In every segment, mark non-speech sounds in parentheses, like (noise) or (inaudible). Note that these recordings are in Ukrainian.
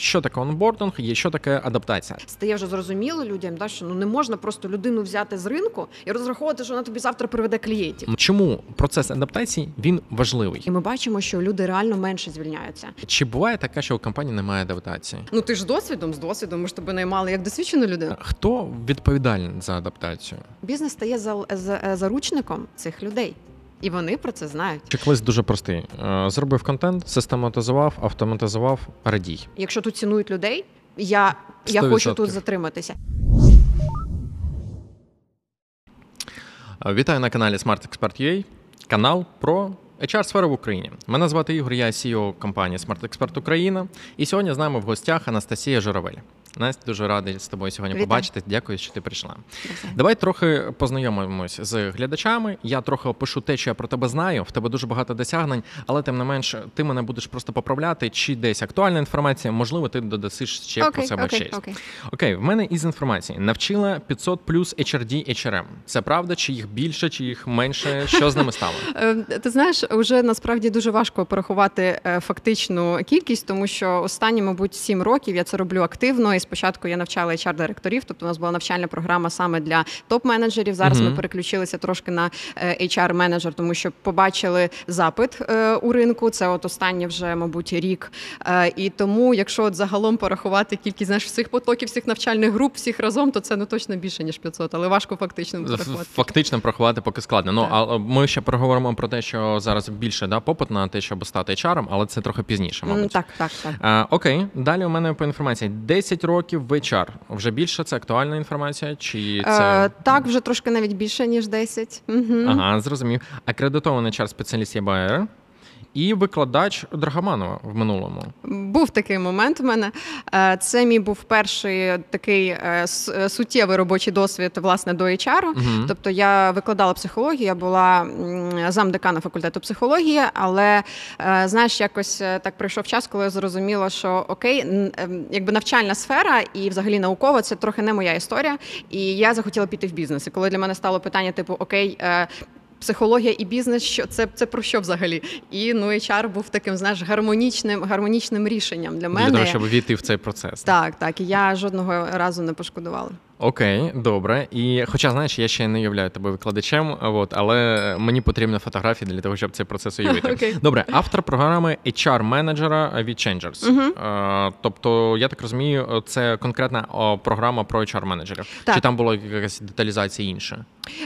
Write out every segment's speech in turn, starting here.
що таке онбординг і що таке адаптація. Стає вже зрозуміло людям, да, що ну не можна просто людину взяти з ринку і розраховувати, що вона тобі завтра приведе клієнтів. Чому процес адаптації він важливий? І ми бачимо, що люди реально менше звільняються. Чи буває таке, що у компанії немає адаптації? Ну ти ж з досвідом, з досвідом. Ми ж тебе наймали як досвідчену людину. Хто відповідальний за адаптацію? Бізнес стає за, за, заручником цих людей, і вони про це знають. Чек-лист дуже простий. Е, Зробив контент, систематизував, автоматизував, радій. Якщо тут цінують людей, я, я хочу тут затриматися. Е, Вітаю на каналі Smart Expert UA, канал про HR-сферу в Україні. Мене звати Ігор, я CEO компанії Smart Expert Україна. І сьогодні з нами в гостях Анастасія Журавель. Настя, дуже радий з тобою сьогодні Вітаю. побачити. Дякую, що ти прийшла. Давай трохи познайомимось з глядачами. Я трохи опишу те, що я про тебе знаю. В тебе дуже багато досягнень, але тим не менш, ти мене будеш просто поправляти, чи десь актуальна інформація, можливо, ти додасиш ще про себе окей, щось. окей. Окей, в мене із інформації навчила 500 плюс HRD HRM. Це правда, чи їх більше, чи їх менше? Що з ними стало? (laughs) Е, Ти знаєш, вже насправді дуже важко порахувати е, фактичну кількість, тому що останні, мабуть, сім років я це роблю активно. Спочатку я навчала HR-директорів, тобто у нас була навчальна програма саме для топ-менеджерів. Зараз Мгм. ми переключилися трошки на е, HR-менеджер, тому що побачили запит е, у ринку. Це от останнє вже, мабуть, рік. Е, І тому, якщо от загалом порахувати кількість знаєш, всіх потоків, всіх навчальних груп, всіх разом, то це ну точно більше ніж 500, але важко фактично порахувати. Фактично проховати поки складно. Ну а ми ще проговоримо про те, що зараз більше да, попит на те, щоб стати HR, але це трохи пізніше, мабуть. Так, так, так. А, окей, далі у мене по інформації 10 років в HR. Вже більше це актуальна інформація, чи це Е, так, вже трошки навіть більше, ніж 10. Угу. ага, зрозумів. Акредитований HR спеціаліст ЄБР і викладач Драгоманова в минулому. Був такий момент у мене. Е, Це мій був перший такий е, е, суттєвий робочий досвід власне до HR. Мгм. Тобто я викладала психологію, я була замдекана факультету психології, але знаєш, якось так прийшов час, коли я зрозуміла, що окей, якби навчальна сфера і взагалі наукова це трохи не моя історія. І я захотіла піти в бізнес. І коли для мене стало питання, типу, окей. Психологія і бізнес, що це, це про що взагалі? І ну HR був таким, знаєш, гармонічним, гармонічним рішенням для мене. Для того, щоб війти в цей процес. Так, так. І я жодного разу не пошкодувала. Окей, добре. І хоча знаєш, я ще не являю тебе викладачем, от, але мені потрібна фотографія для того, щоб цей процес уявити. (laughs) Окей. Добре, автор програми HR менеджера від Changers. Е, тобто, я так розумію, це конкретна програма про HR менеджерів. Чи там була якась деталізація інша?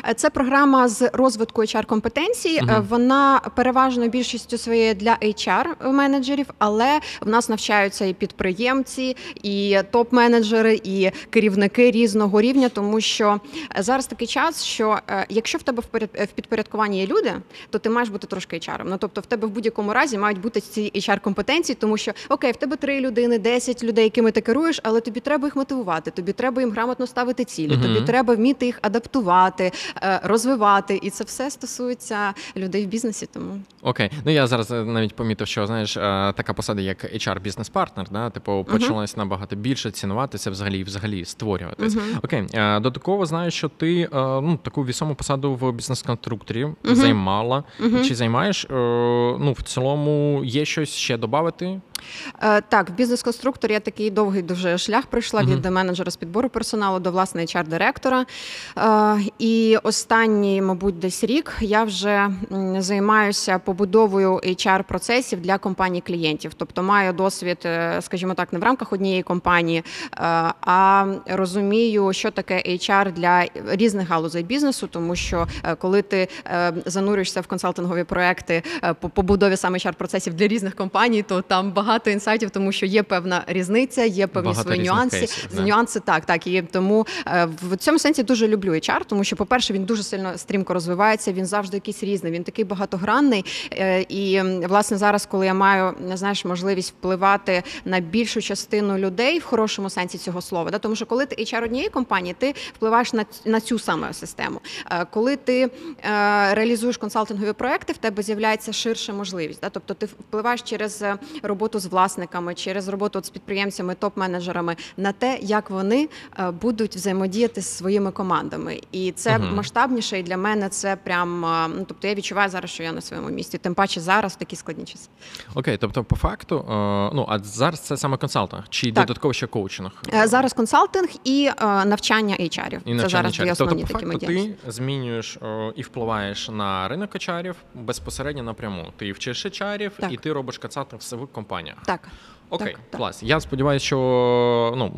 Е, Це програма з розвитку hr компетенцій. Мгм. Е, Вона переважно більшістю своєю для HR менеджерів, але в нас навчаються і підприємці, і топ-менеджери, і керівники різного рівня, тому що е, зараз такий час, що якщо в тебе в підпорядкуванні є люди, то ти маєш бути трошки HR. Ну тобто, в тебе в будь-якому разі мають бути ці HR компетенції, тому що окей, в тебе три людини, 10 людей, якими ти керуєш, але тобі треба їх мотивувати, тобі треба їм грамотно ставити цілі, Мгм. тобі треба вміти їх адаптувати, розвивати, і це все стосується людей в бізнесі. Тому Окей, ну я зараз е, навіть помітив, що знаєш, е, така посада, як HR бізнес-партнер, да, типу, почалась набагато більше цінуватися взагалі і взагалі створюватись. Мгм. Окей, е, додатково знаю, що ти е, ну таку вісому посаду в бізнес-конструкторі Мгм. займала. Чи займаєш? Е, Ну в цілому є щось ще додати? Е, Так, в бізнес-конструктор я такий довгий дуже шлях пройшла Мгм. від менеджера з підбору персоналу до власне HR-директора. Е, І останній, мабуть, десь рік я вже займаюся побудовою HR-процесів для компаній клієнтів. Тобто маю досвід, е, скажімо так, не в рамках однієї компанії, а розумію, що таке HR для різних галузей бізнесу, тому що коли ти занурюєшся в консалтингові проекти по побудові саме HR-процесів для різних компаній, то там багато інсайтів, тому що є певна різниця, є певні Багато свої нюанси. кейсів, да. Нюанси так, так. І тому е, в цьому сенсі дуже люблю HR, тому що, по-перше, він дуже сильно стрімко розвивається, він завжди якийсь різний, він такий багатогранний. Е, І власне зараз, коли я маю знаєш, можливість впливати на більшу частину людей в хорошому сенсі цього слова, да, тому що коли ти HR однієї компанії, ти впливаєш на, на цю саме систему. Е, Коли ти реалізуєш консалтингові проекти, в тебе з'являється ширша можливість. Да? Тобто ти впливаєш через роботу роботу з власниками, через роботу от з підприємцями, топ-менеджерами на те, як вони е, будуть взаємодіяти з своїми командами. І це Мгм. масштабніше, і для мене це прям е, ну тобто я відчуваю зараз, що я на своєму місці. Тим паче зараз в такі складні часи. Окей, тобто, по факту, е, ну а зараз це саме консалтинг чи Так. додатково ще коучинг? Зараз консалтинг і навчання HR-ів. І Це навчання зараз дві HR. основні тобто, по такі факту, ти змінюєш і впливаєш на ринок HR безпосередньо напряму. Ти вчиш HR, Так. і ти робиш консалтинг в компаніях. Так. Окей, Так, так. клас. Я сподіваюся, що ну,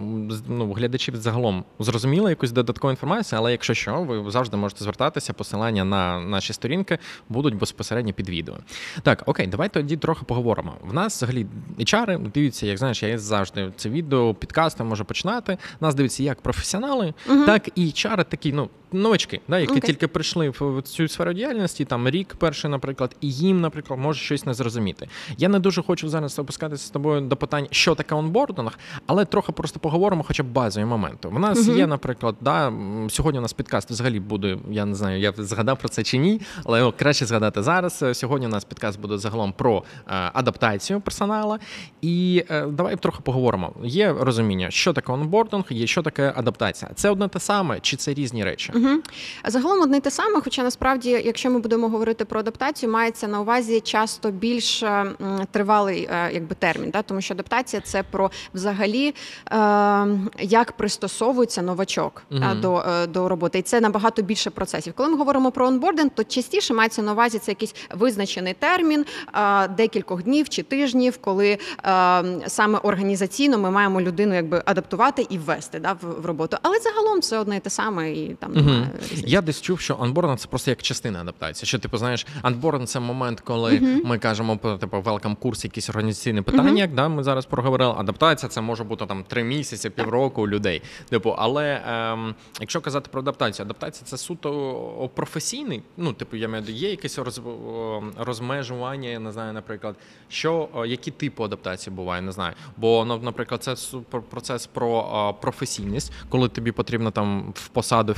ну, глядачі загалом зрозуміли якусь додаткову інформацію, але якщо що, ви завжди можете звертатися. Посилання на наші сторінки будуть безпосередньо під відео. Так, окей, давай тоді трохи поговоримо. В нас взагалі HR, дивіться, як знаєш, я завжди це відео, підкасти можу починати. Нас дивиться як професіонали, так і HR такі, ну. Новачки, да, які Окей. тільки прийшли в цю сферу діяльності, там рік перший, наприклад, і їм, наприклад, може щось не зрозуміти. Я не дуже хочу зараз опускатися з тобою до питань, що таке онбординг, але трохи просто поговоримо, хоча б базові моменти. У нас Мгм. є, наприклад, да, сьогодні у нас підкаст взагалі буде. Я не знаю, я згадав про це чи ні, але краще згадати зараз. Е, Сьогодні у нас підкаст буде загалом про е, адаптацію персонала. І е, давай трохи поговоримо. Є розуміння, що таке онбординг, є що таке адаптація. Це одне те саме, чи це різні речі? Угу. Загалом одне й те саме, хоча насправді, якщо ми будемо говорити про адаптацію, мається на увазі часто більш е, тривалий е, якби термін, да? тому що адаптація це про взагалі е, як пристосовується новачок та, до, до роботи. І це набагато більше процесів. Коли ми говоримо про онбординг, то частіше мається на увазі це якийсь визначений термін декількох днів чи тижнів, коли саме організаційно ми маємо людину якби адаптувати і ввести да, в, роботу. Але загалом це одне і те саме, і там. Немає різниці. Я десь чув, що анбординг – це просто як частина адаптації. Що типу, знаєш, анбординг – це момент, коли ми кажемо про типу велкам курс, якісь організаційні питання. Як да, ми зараз проговорили. Адаптація це може бути там три місяці, півроку у людей. Типу, але ем, якщо казати про адаптацію, адаптація це суто професійний. Ну, типу, я маю є якесь роз, розмежування, я не знаю, наприклад, що які типи адаптації буває, не знаю. Бо ну, наприклад, це процес про професійність, коли тобі потрібно там в посаду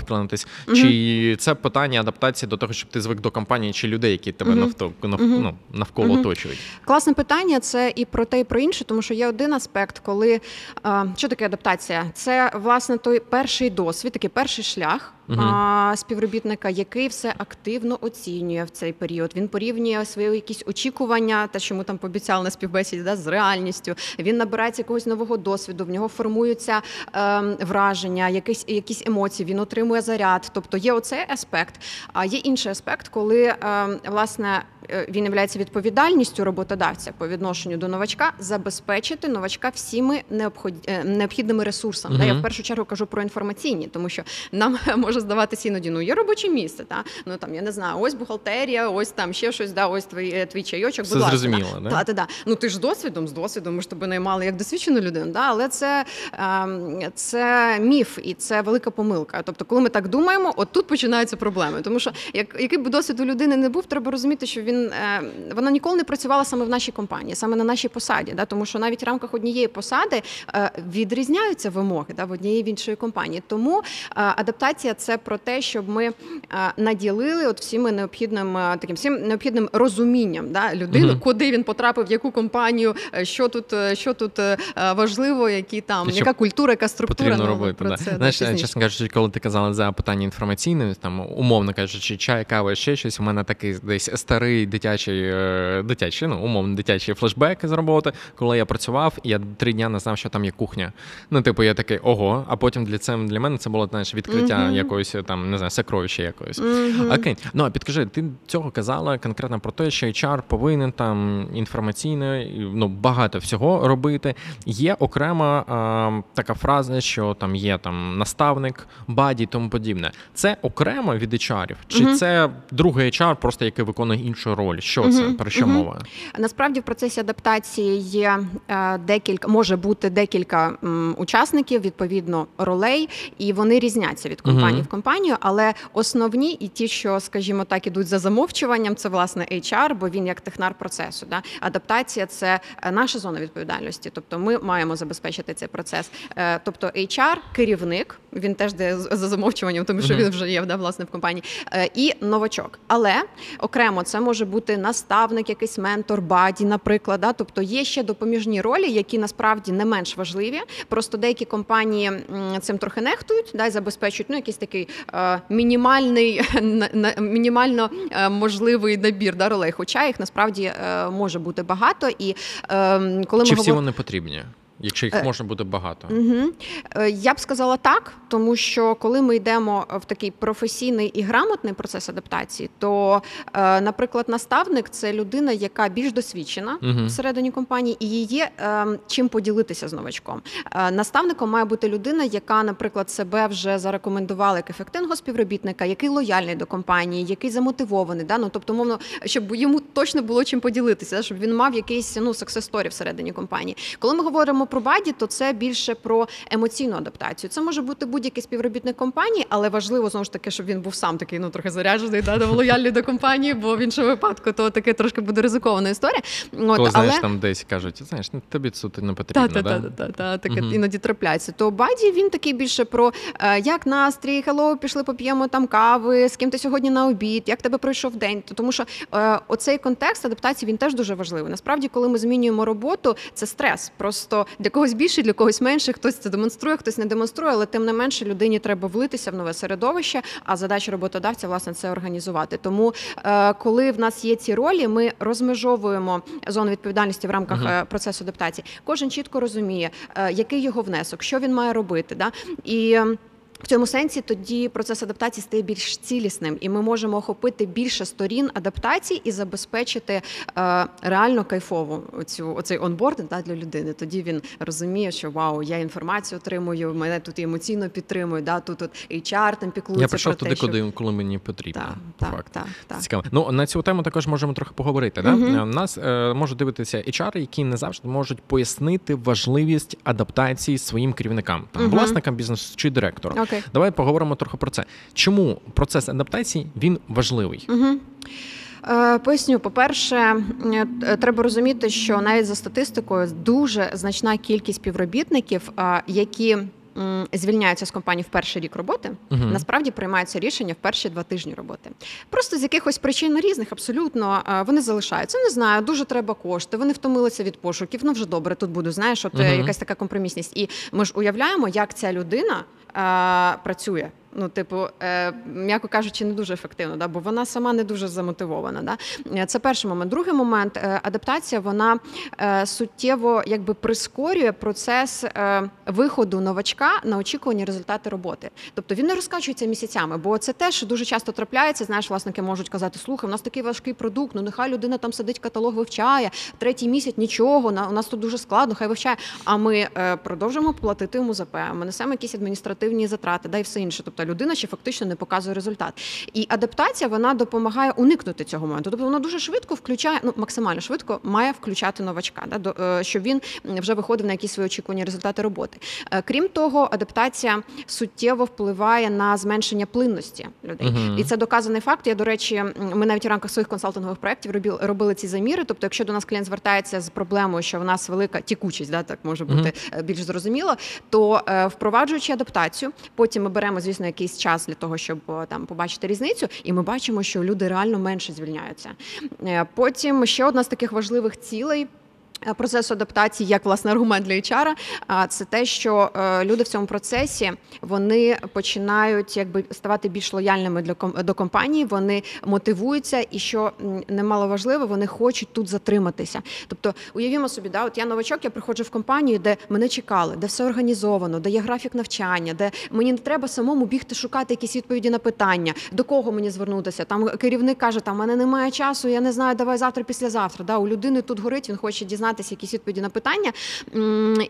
вклинитись, чи це питання адаптації до того, щоб ти звик до компанії чи людей, які тебе Мгм. навто, нав, Мгм. ну, навколо оточують. Класне питання. Це і про те, і про інше, тому що є один аспект, коли е, що таке адаптація? Це власне той перший досвід, такий перший шлях. А, співробітника, який все активно оцінює в цей період. Він порівнює свої якісь очікування, те, що йому там пообіцяли на співбесіді, да, з реальністю. Він набирається якогось нового досвіду, в нього формуються е, враження, якісь, якісь емоції. Він отримує заряд. Тобто є оцей аспект. А є інший аспект, коли е, власне він є відповідальністю роботодавця по відношенню до новачка забезпечити новачка всіми е, необхідними ресурсами. Да, Я в першу чергу кажу про інформаційні, тому що нам (laughs) може здаватися іноді, ну є робоче місце, та ну там я не знаю, ось бухгалтерія, ось там ще щось, да, ось твій, е, твій чайочок. Все будь ласка, зрозуміло, да. да? Та, та. Ну ти ж з досвідом, з досвідом, ми ж тебе наймали як досвідчену людину, да? але це, ем, це міф і це велика помилка. Тобто, коли ми так думаємо, от тут починаються проблеми. Тому що як який б досвід у людини не був, треба розуміти, що він е, вона ніколи не працювала саме в нашій компанії, саме на нашій посаді. Да? Тому що навіть в рамках однієї посади е, відрізняються вимоги да, в однієї в іншої компанії. Тому адаптація це про те, щоб ми е, наділили от всіми необхідним е, таким всім необхідним розумінням да, людини, Мгм. куди він потрапив, в яку компанію, е, що тут, що тут важливо, які там що яка культура, яка структура. Потрібно ну, робити. про Да. це, Знаєш, пізніше. чесно кажучи, коли ти казала за питання інформаційне, там умовно кажучи, чай, кава, ще щось. У мене такий десь старий дитячий, дитячий, ну умовно дитячий флешбек з роботи, коли я працював, і я три дня не знав, що там є кухня. Ну, типу, я такий ого. А потім для це для мене це було знаєш, відкриття Мгм. якоїсь там не знаю, сокровища якоїсь. Мгм. Окей, ну а підкажи, ти цього казала конкретно про те, що HR повинен там інформаційно ну багато всього робити. Є окрема а, така фраза, що там є там наставник, buddy, і тому подібне. Це окремо від HR? Чи Мгм. це другий HR, просто який виконує іншу роль? Що це про що мова? Насправді в процесі адаптації є е, декілька, може бути декілька м, учасників, відповідно, ролей, і вони різняться від компанії компанію, але основні і ті, що, скажімо так, ідуть за замовчуванням, це власне HR, бо він як технар процесу. Да? Адаптація це е, наша зона відповідальності. Тобто ми маємо забезпечити цей процес. Е, Тобто HR, керівник, він теж де за замовчуванням, тому що він вже є да, власне в компанії, е, і новачок. Але окремо це може бути наставник, якийсь ментор, buddy, наприклад. Да? Тобто є ще допоміжні ролі, які насправді не менш важливі. Просто деякі компанії цим трохи нехтують, да, і забезпечують ну, якийсь такий е, мінімальний, (laughs) на- на- мінімально е, можливий набір да, ролей. Хоча їх насправді е, може бути багато. І е, коли Чи ми всі говор... вони потрібні? Якщо їх Е, може бути багато. Угу. Я б сказала так, тому що коли ми йдемо в такий професійний і грамотний процес адаптації, то, е, наприклад, наставник це людина, яка більш досвідчена Мгм. всередині компанії, і її є чим поділитися з новачком. Наставником має бути людина, яка, наприклад, себе вже зарекомендувала як ефективного співробітника, який лояльний до компанії, який замотивований. Да? Ну, тобто, умовно, щоб йому точно було чим поділитися, щоб він мав якийсь ну, success story всередині компанії. Коли ми говоримо про buddy, то це більше про емоційну адаптацію. Це може бути будь-який співробітник компанії, але важливо знову ж таки, щоб він був сам такий, ну трохи заряджений, да, лояльний до компанії, бо в іншому випадку то таке трошки буде ризикована історія. От, Коли знаєш, але... там десь кажуть, знаєш, ну тобі це не потрібно. Та, та, да? та, та, та, таке Мгм. іноді трапляється. То buddy він такий більше про е, як настрій, hello, пішли поп'ємо там кави, з ким ти сьогодні на обід, як тебе пройшов день. То- Тому що е, оцей контекст адаптації він теж дуже важливий. Насправді, коли ми змінюємо роботу, це стрес. Просто для когось більше, для когось менше. Хтось це демонструє, хтось не демонструє, але тим не менше людині треба влитися в нове середовище. А задача роботодавця власне це організувати. Тому, е, коли в нас є ці ролі, ми розмежовуємо зону відповідальності в рамках е, процесу адаптації. Кожен чітко розуміє, е, який його внесок, що він має робити. Да? І в цьому сенсі тоді процес адаптації стає більш цілісним, і ми можемо охопити більше сторін адаптації і забезпечити е, реально кайфову цю оцей онбординг да, для людини. Тоді він розуміє, що вау, я інформацію отримую, мене тут емоційно підтримують. Да, тут от HR там піклується Я прийшов про туди, те, що... куди, коли мені потрібно. Так, по так, так, так. Цікаво. Ну на цю тему також можемо трохи поговорити. Да? Е, Нас е, можуть дивитися HR, які не завжди можуть пояснити важливість адаптації своїм керівникам, там Мгм. власникам бізнесу чи директору. Окей. Давай поговоримо трохи про це. Чому процес адаптації він важливий? Угу. Поясню, по-перше, е, треба розуміти, що навіть за статистикою дуже значна кількість співробітників, е, які звільняються з компанії в перший рік роботи, Мгм. насправді приймаються рішення в перші два тижні роботи. Просто з якихось причин різних абсолютно вони залишаються. Не знаю, дуже треба кошти. Вони втомилися від пошуків. Ну вже добре, тут буду. Знаєш, от Мгм. якась така компромісність. І ми ж уявляємо, як ця людина працює. Ну, типу, е, м'яко кажучи, не дуже ефективно, да, бо вона сама не дуже замотивована. Да. Е, Це перший момент. Другий момент е, адаптація вона е, суттєво якби прискорює процес е, виходу новачка на очікувані результати роботи. Тобто він не розкачується місяцями, бо це теж дуже часто трапляється. Знаєш, власники можуть казати: слухай, у нас такий важкий продукт, ну нехай людина там сидить, каталог вивчає, третій місяць нічого, на- у нас тут дуже складно, хай вивчає. А ми е, продовжимо платити йому за ми несемо якісь адміністративні затрати, да і все інше. Тобто людина ще фактично не показує результат. І адаптація вона допомагає уникнути цього моменту. Тобто вона дуже швидко включає, ну максимально швидко має включати новачка, да, до, е, щоб він вже виходив на якісь свої очікувані результати роботи. Е, Крім того, адаптація суттєво впливає на зменшення плинності людей. Мгм. І це доказаний факт. Я, до речі, ми навіть в рамках своїх консалтингових проєктів робили, робили ці заміри. Тобто, якщо до нас клієнт звертається з проблемою, що в нас велика тікучість, да, так може бути е, більш зрозуміло, то впроваджуючи адаптацію, потім ми беремо, звісно, якийсь час для того, щоб е, там побачити різницю, і ми бачимо, що люди реально менше звільняються. Е, Потім ще одна з таких важливих цілей. Е, Процесу адаптації як власне аргумент для HR, це те, що е, люди в цьому процесі вони починають якби ставати більш лояльними для до компанії. Вони мотивуються, і що немало важливо, вони хочуть тут затриматися. Тобто, уявімо собі, да, от я новачок, я приходжу в компанію, де мене чекали, де все організовано, де є графік навчання, де мені не треба самому бігти шукати якісь відповіді на питання, до кого мені звернутися. Там керівник каже, там мене немає часу, я не знаю, давай завтра, післязавтра. Да, у людини тут горить, він хоче дізнатися дізнатися якісь відповіді на питання.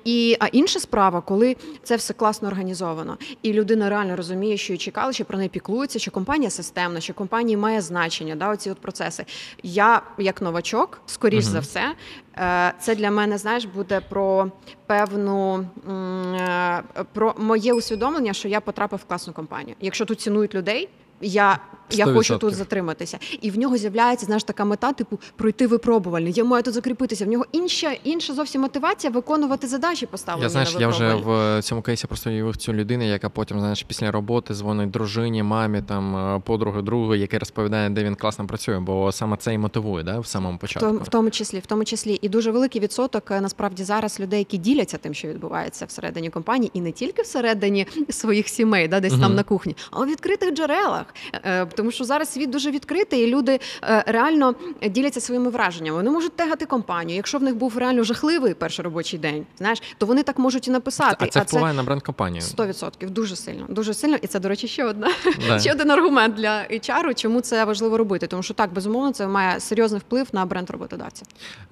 І а інша справа, коли це все класно організовано, і людина реально розуміє, що її чекали, що про неї піклуються, що компанія системна, що компанії має значення. Да, оці от процеси. Я як новачок, скоріш Мгм. за все, е, це для мене знаєш буде про певну е, про моє усвідомлення, що я потрапив в класну компанію. Якщо тут цінують людей. Я, я хочу тут затриматися, і в нього з'являється знаєш така мета, типу пройти випробувальний. Я маю тут закріпитися. В нього інша інша зовсім мотивація виконувати задачі поставлені Я знаєш, на я вже в цьому кейсі просто уявив цю людину, яка потім, знаєш, після роботи дзвонить дружині, мамі, там е, подруги, другу, яке розповідає, де він класно працює, бо саме це і мотивує, да, в самому початку. в тому числі, в тому числі, і дуже великий відсоток е, насправді зараз людей, які діляться тим, що відбувається всередині компанії, і не тільки всередині своїх сімей, да, десь Мгм. там на кухні, а у відкритих джерелах. Е, Тому що зараз світ дуже відкритий, і люди е, реально діляться своїми враженнями. Вони можуть тегати компанію. Якщо в них був реально жахливий перший робочий день, знаєш, то вони так можуть і написати. А це впливає на бренд компанії. 100% дуже сильно, дуже сильно. І це, до речі, ще одна Да. (laughs) ще один аргумент для HR, чому це важливо робити. Тому що так, безумовно, це має серйозний вплив на бренд роботодавця.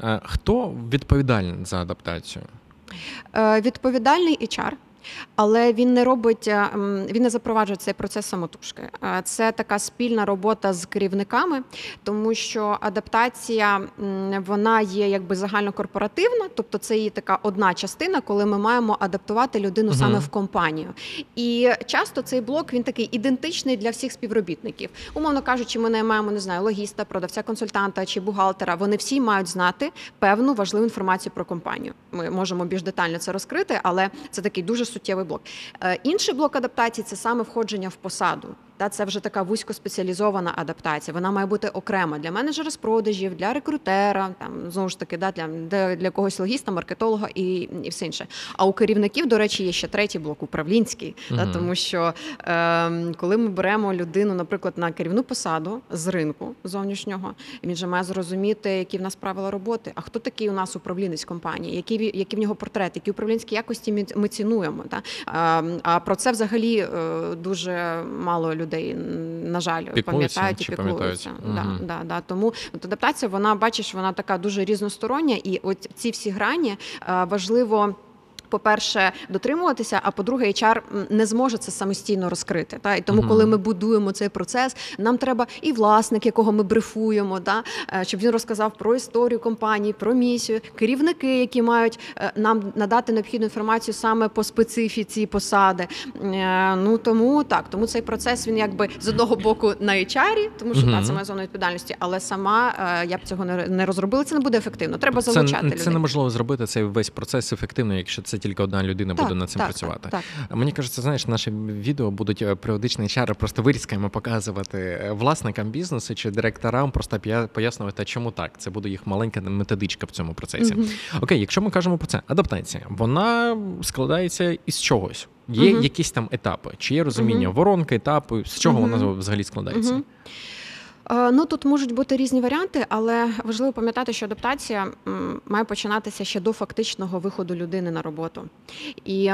Е, Хто відповідальний за адаптацію? Відповідальний HR. Але він не робить, е, він не запроваджує цей процес самотужки. Е, Це така спільна робота з керівниками, тому що адаптація вона є якби загальнокорпоративна, тобто це її така одна частина, коли ми маємо адаптувати людину Мгм. саме в компанію. І часто цей блок він такий ідентичний для всіх співробітників. Умовно кажучи, ми наймаємо не знаю, логіста, продавця, консультанта чи бухгалтера. Вони всі мають знати певну важливу інформацію про компанію. Ми можемо більш детально це розкрити, але це такий дуже суттєвий блок. Е, Інший блок адаптації це саме входження в посаду. Та це вже така вузькоспеціалізована адаптація. Вона має бути окрема для менеджера з продажів, для рекрутера, там знову ж таки, да, для, для, когось логіста, маркетолога і, і все інше. А у керівників, до речі, є ще третій блок управлінський, да, Мгм. тому що е, коли ми беремо людину, наприклад, на керівну посаду з ринку зовнішнього, він же має зрозуміти, які в нас правила роботи. А хто такий у нас управлінець компанії, які, які в нього портрет, які управлінські якості ми, ми цінуємо. Та? А, а про це взагалі е, дуже мало людей, м, на жаль, пам'ятають і піклуються. Да, да, да. Тому от адаптація, вона бачиш, вона така дуже різностороння, і от ці всі грані е, важливо. По-перше, дотримуватися, а по-друге, HR не зможе це самостійно розкрити. Та? І тому, Мгм. коли ми будуємо цей процес, нам треба і власник, якого ми брифуємо, та? е, щоб він розказав про історію компанії, про місію, керівники, які мають е, нам надати необхідну інформацію саме по специфіці посади. Е, Ну тому так, тому цей процес він якби з одного боку на HR, тому що Мгм. та, це моя зона відповідальності, але сама я б цього не розробила. Це не буде ефективно. Треба залучати це, людей. це неможливо зробити цей весь процес ефективно, якщо це тільки одна людина буде над цим так, працювати. Так, так. Мені кажеться, знаєш, наші відео будуть е, періодично HR просто вирізками показувати е, власникам бізнесу чи директорам, просто пояснювати, чому так. Це буде їх маленька методичка в цьому процесі. Мгм. Окей, якщо ми кажемо про це, адаптація, вона складається із чогось. Є Мгм. якісь там етапи, чи є розуміння Мгм. воронки, етапи, з чого вона взагалі складається? Е, Ну тут можуть бути різні варіанти, але важливо пам'ятати, що адаптація має починатися ще до фактичного виходу людини на роботу. І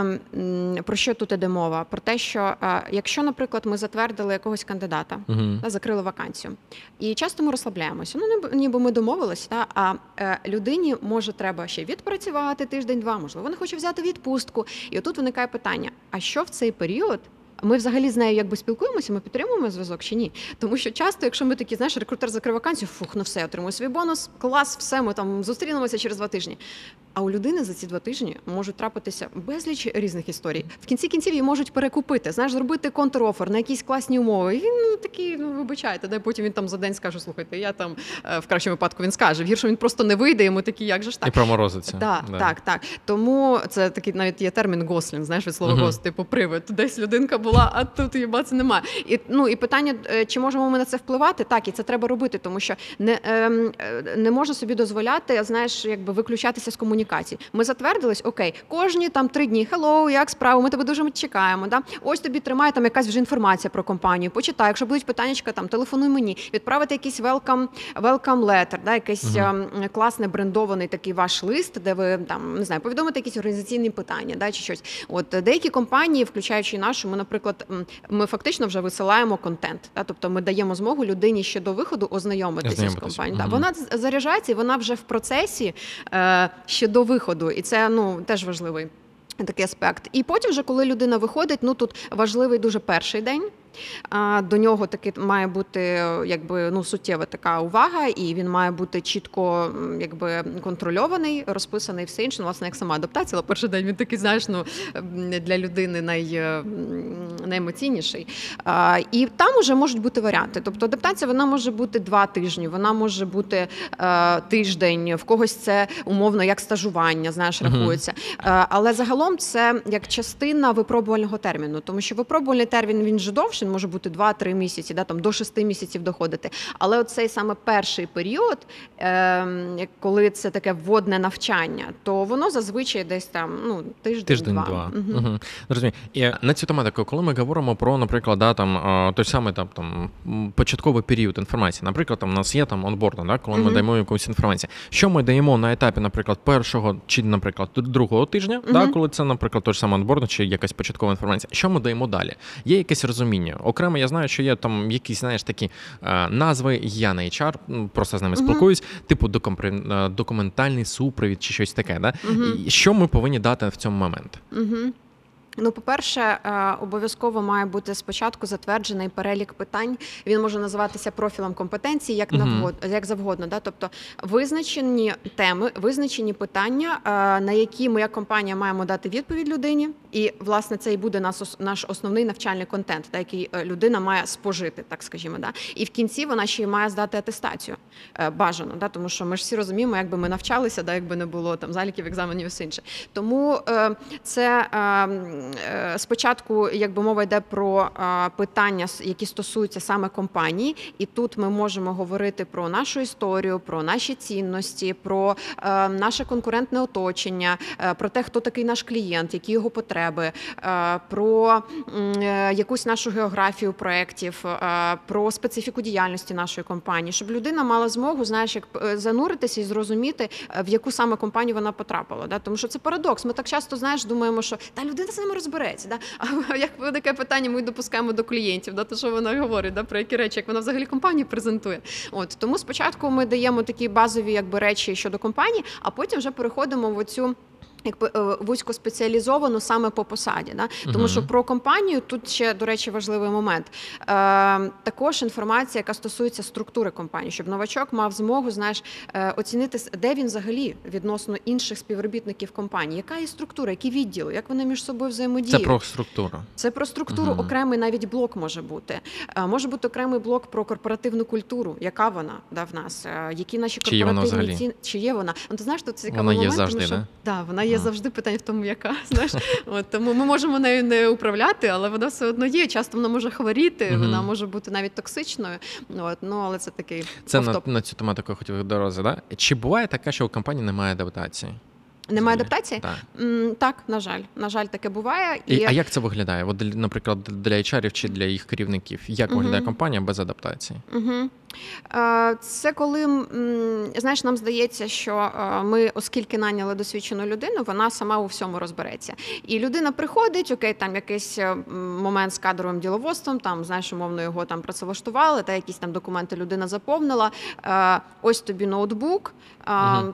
про що тут іде мова? Про те, що е, якщо, наприклад, ми затвердили якогось кандидата, Угу. та, закрили вакансію, і часто ми розслабляємося. Ну ніби, ми домовилися, та а е, людині може треба ще відпрацювати тиждень-два, можливо, не хоче взяти відпустку. І отут виникає питання: а що в цей період? Ми взагалі з нею якби спілкуємося, ми підтримуємо зв'язок чи ні? Тому що часто, якщо ми такі, знаєш, рекрутер закрив вакансію, фух, ну все, отримую свій бонус, клас, все, ми там зустрінемося через два тижні. А у людини за ці два тижні можуть трапитися безліч різних історій. В кінці кінців її можуть перекупити, знаєш, зробити контрофер на якісь класні умови. І він ну такий, ну вибачайте, де потім він там за день скаже: слухайте, я там е, в кращому випадку він скаже. В гіршому він просто не вийде. Йому такі, як же ж так? І проморозиться. Так, Да. так, так. Тому це такий навіть є термін гослінг, знаєш, від слова Мгм. гост, типу привид. Десь людинка була, а тут бац немає. І ну і питання, е, чи можемо ми на це впливати? Так, і це треба робити, тому що не, ем, е, не можна собі дозволяти, знаєш, якби виключатися з комунікації. Ми затвердились, окей, кожні там три дні. Hello, як справа? Ми тебе дуже чекаємо. Да? Ось тобі тримає там якась вже інформація про компанію. Почитай, якщо будуть питаннячка, там телефонуй мені, відправити якийсь welcome, welcome letter, да, якийсь ем, класний брендований такий ваш лист, де ви там не знаю, повідомите якісь організаційні питання, да, чи щось. От деякі компанії, включаючи нашу, ми, наприклад. Наприклад, ми фактично вже висилаємо контент. Та? Тобто ми даємо змогу людині ще до виходу ознайомитися з компанією. Мгм. Вона заряджається і вона вже в процесі е, ще до виходу. І це ну теж важливий. Такий аспект, і потім, вже коли людина виходить, ну тут важливий дуже перший день. До нього таки має бути якби ну суттєва така увага, і він має бути чітко якби контрольований, розписаний все інше. Ну, власне, як сама адаптація, але перший день він такий, знаєш, ну для людини най, е, найемоційніший. І там уже можуть бути варіанти. Тобто адаптація вона може бути два тижні, вона може бути е, тиждень, в когось це умовно як стажування, знаєш, рахується. Е, Але загалом це як частина випробувального терміну, тому що випробувальний термін він же довший, він може бути 2-3 місяці, да, там до 6 місяців доходити. Але оцей саме перший період, е, коли це таке вводне навчання, то воно зазвичай десь там ну, тиждень-два. Тиждень-два. Угу. Розумію. І на цю тематику, коли ми говоримо про, наприклад, да, там, той самий там, там, початковий період інформації, наприклад, там, у нас є там онбординг, да, коли ми даємо якусь інформацію. Що ми даємо на етапі, наприклад, першого чи, наприклад, другого тижня, да, коли це, наприклад, той ж самий онбординг чи якась початкова інформація. Що ми даємо далі? Є якесь розуміння. Окремо, я знаю, що є там якісь, знаєш, такі е, назви, я не HR, просто з ними Мгм. спілкуюсь, типу е, документальний супровід чи щось таке. Да? І що ми повинні дати в цьому момент? Угу. Ну, по-перше, е, обов'язково має бути спочатку затверджений перелік питань. Він може називатися профілем компетенції, як навгод, як завгодно. Да? Тобто визначені теми, визначені питання, е, на які ми як компанія маємо дати відповідь людині. І власне це і буде наш, наш основний навчальний контент, да, який е, людина має спожити, так скажімо. Да? І в кінці вона ще й має здати атестацію бажано, да? тому що ми ж всі розуміємо, якби ми навчалися, да, якби не було там заліків, екзаменів і все інше. Тому це е, е, спочатку, якби мова йде про е, питання, які стосуються саме компанії, і тут ми можемо говорити про нашу історію, про наші цінності, про е, наше конкурентне оточення, е, про те, хто такий наш клієнт, які його потреби, е, про е, якусь нашу географію проєктів, е, про специфіку діяльності нашої компанії, щоб людина мала змогу, знаєш, як е, зануритися і зрозуміти, е, в яку саме компанію вона потрапила. Тому що це парадокс. Ми так часто знаєш, думаємо, що та людина з розбереться. Да? А (laughs) як таке питання ми допускаємо до клієнтів, да? то що вона говорить, да? про які речі, як вона взагалі компанію презентує. От тому спочатку ми даємо такі базові якби речі щодо компанії, а потім вже переходимо в оцю. Якби е, вузькоспеціалізовану саме по посаді, да? тому Мгм. що про компанію тут ще, до речі, важливий момент. Е, також інформація, яка стосується структури компанії, щоб новачок мав змогу знаєш, е, оцінити, де він взагалі відносно інших співробітників компанії, яка є структура, які відділи, як вони між собою Це про структуру. Це про структуру Мгм. окремий навіть блок може бути. Е, Може бути окремий блок про корпоративну культуру, яка вона да, в нас, е, які наші Чи є вона корпоративні взагалі? ціни, чи є вона. Ну, ти знаєш, тут цікавий Вона є завжди, тому що да? да, вона є Ага. завжди питання в тому, яка (laughs) знаєш. От тому ми можемо нею не управляти, але вона все одно є. Часто вона може хворіти, Мгм. вона може бути навіть токсичною. От, ну але це такий Це на, на цю тематику я хотів дорозі, да? Чи буває таке, що у компанії немає адаптації? Немає адаптації? Так. М, Так, на жаль, на жаль, таке буває. І, а як це виглядає? От, наприклад, для HR чи для їх керівників? Як Мгм. виглядає компанія без адаптації? Угу. Це коли знаєш, нам здається, що е, ми, оскільки наняли досвідчену людину, вона сама у всьому розбереться. І людина приходить, окей, там якийсь е, момент з кадровим діловодством, там знаєш, умовно його там працевлаштували, та якісь там документи людина заповнила. Е, Ось тобі ноутбук. е,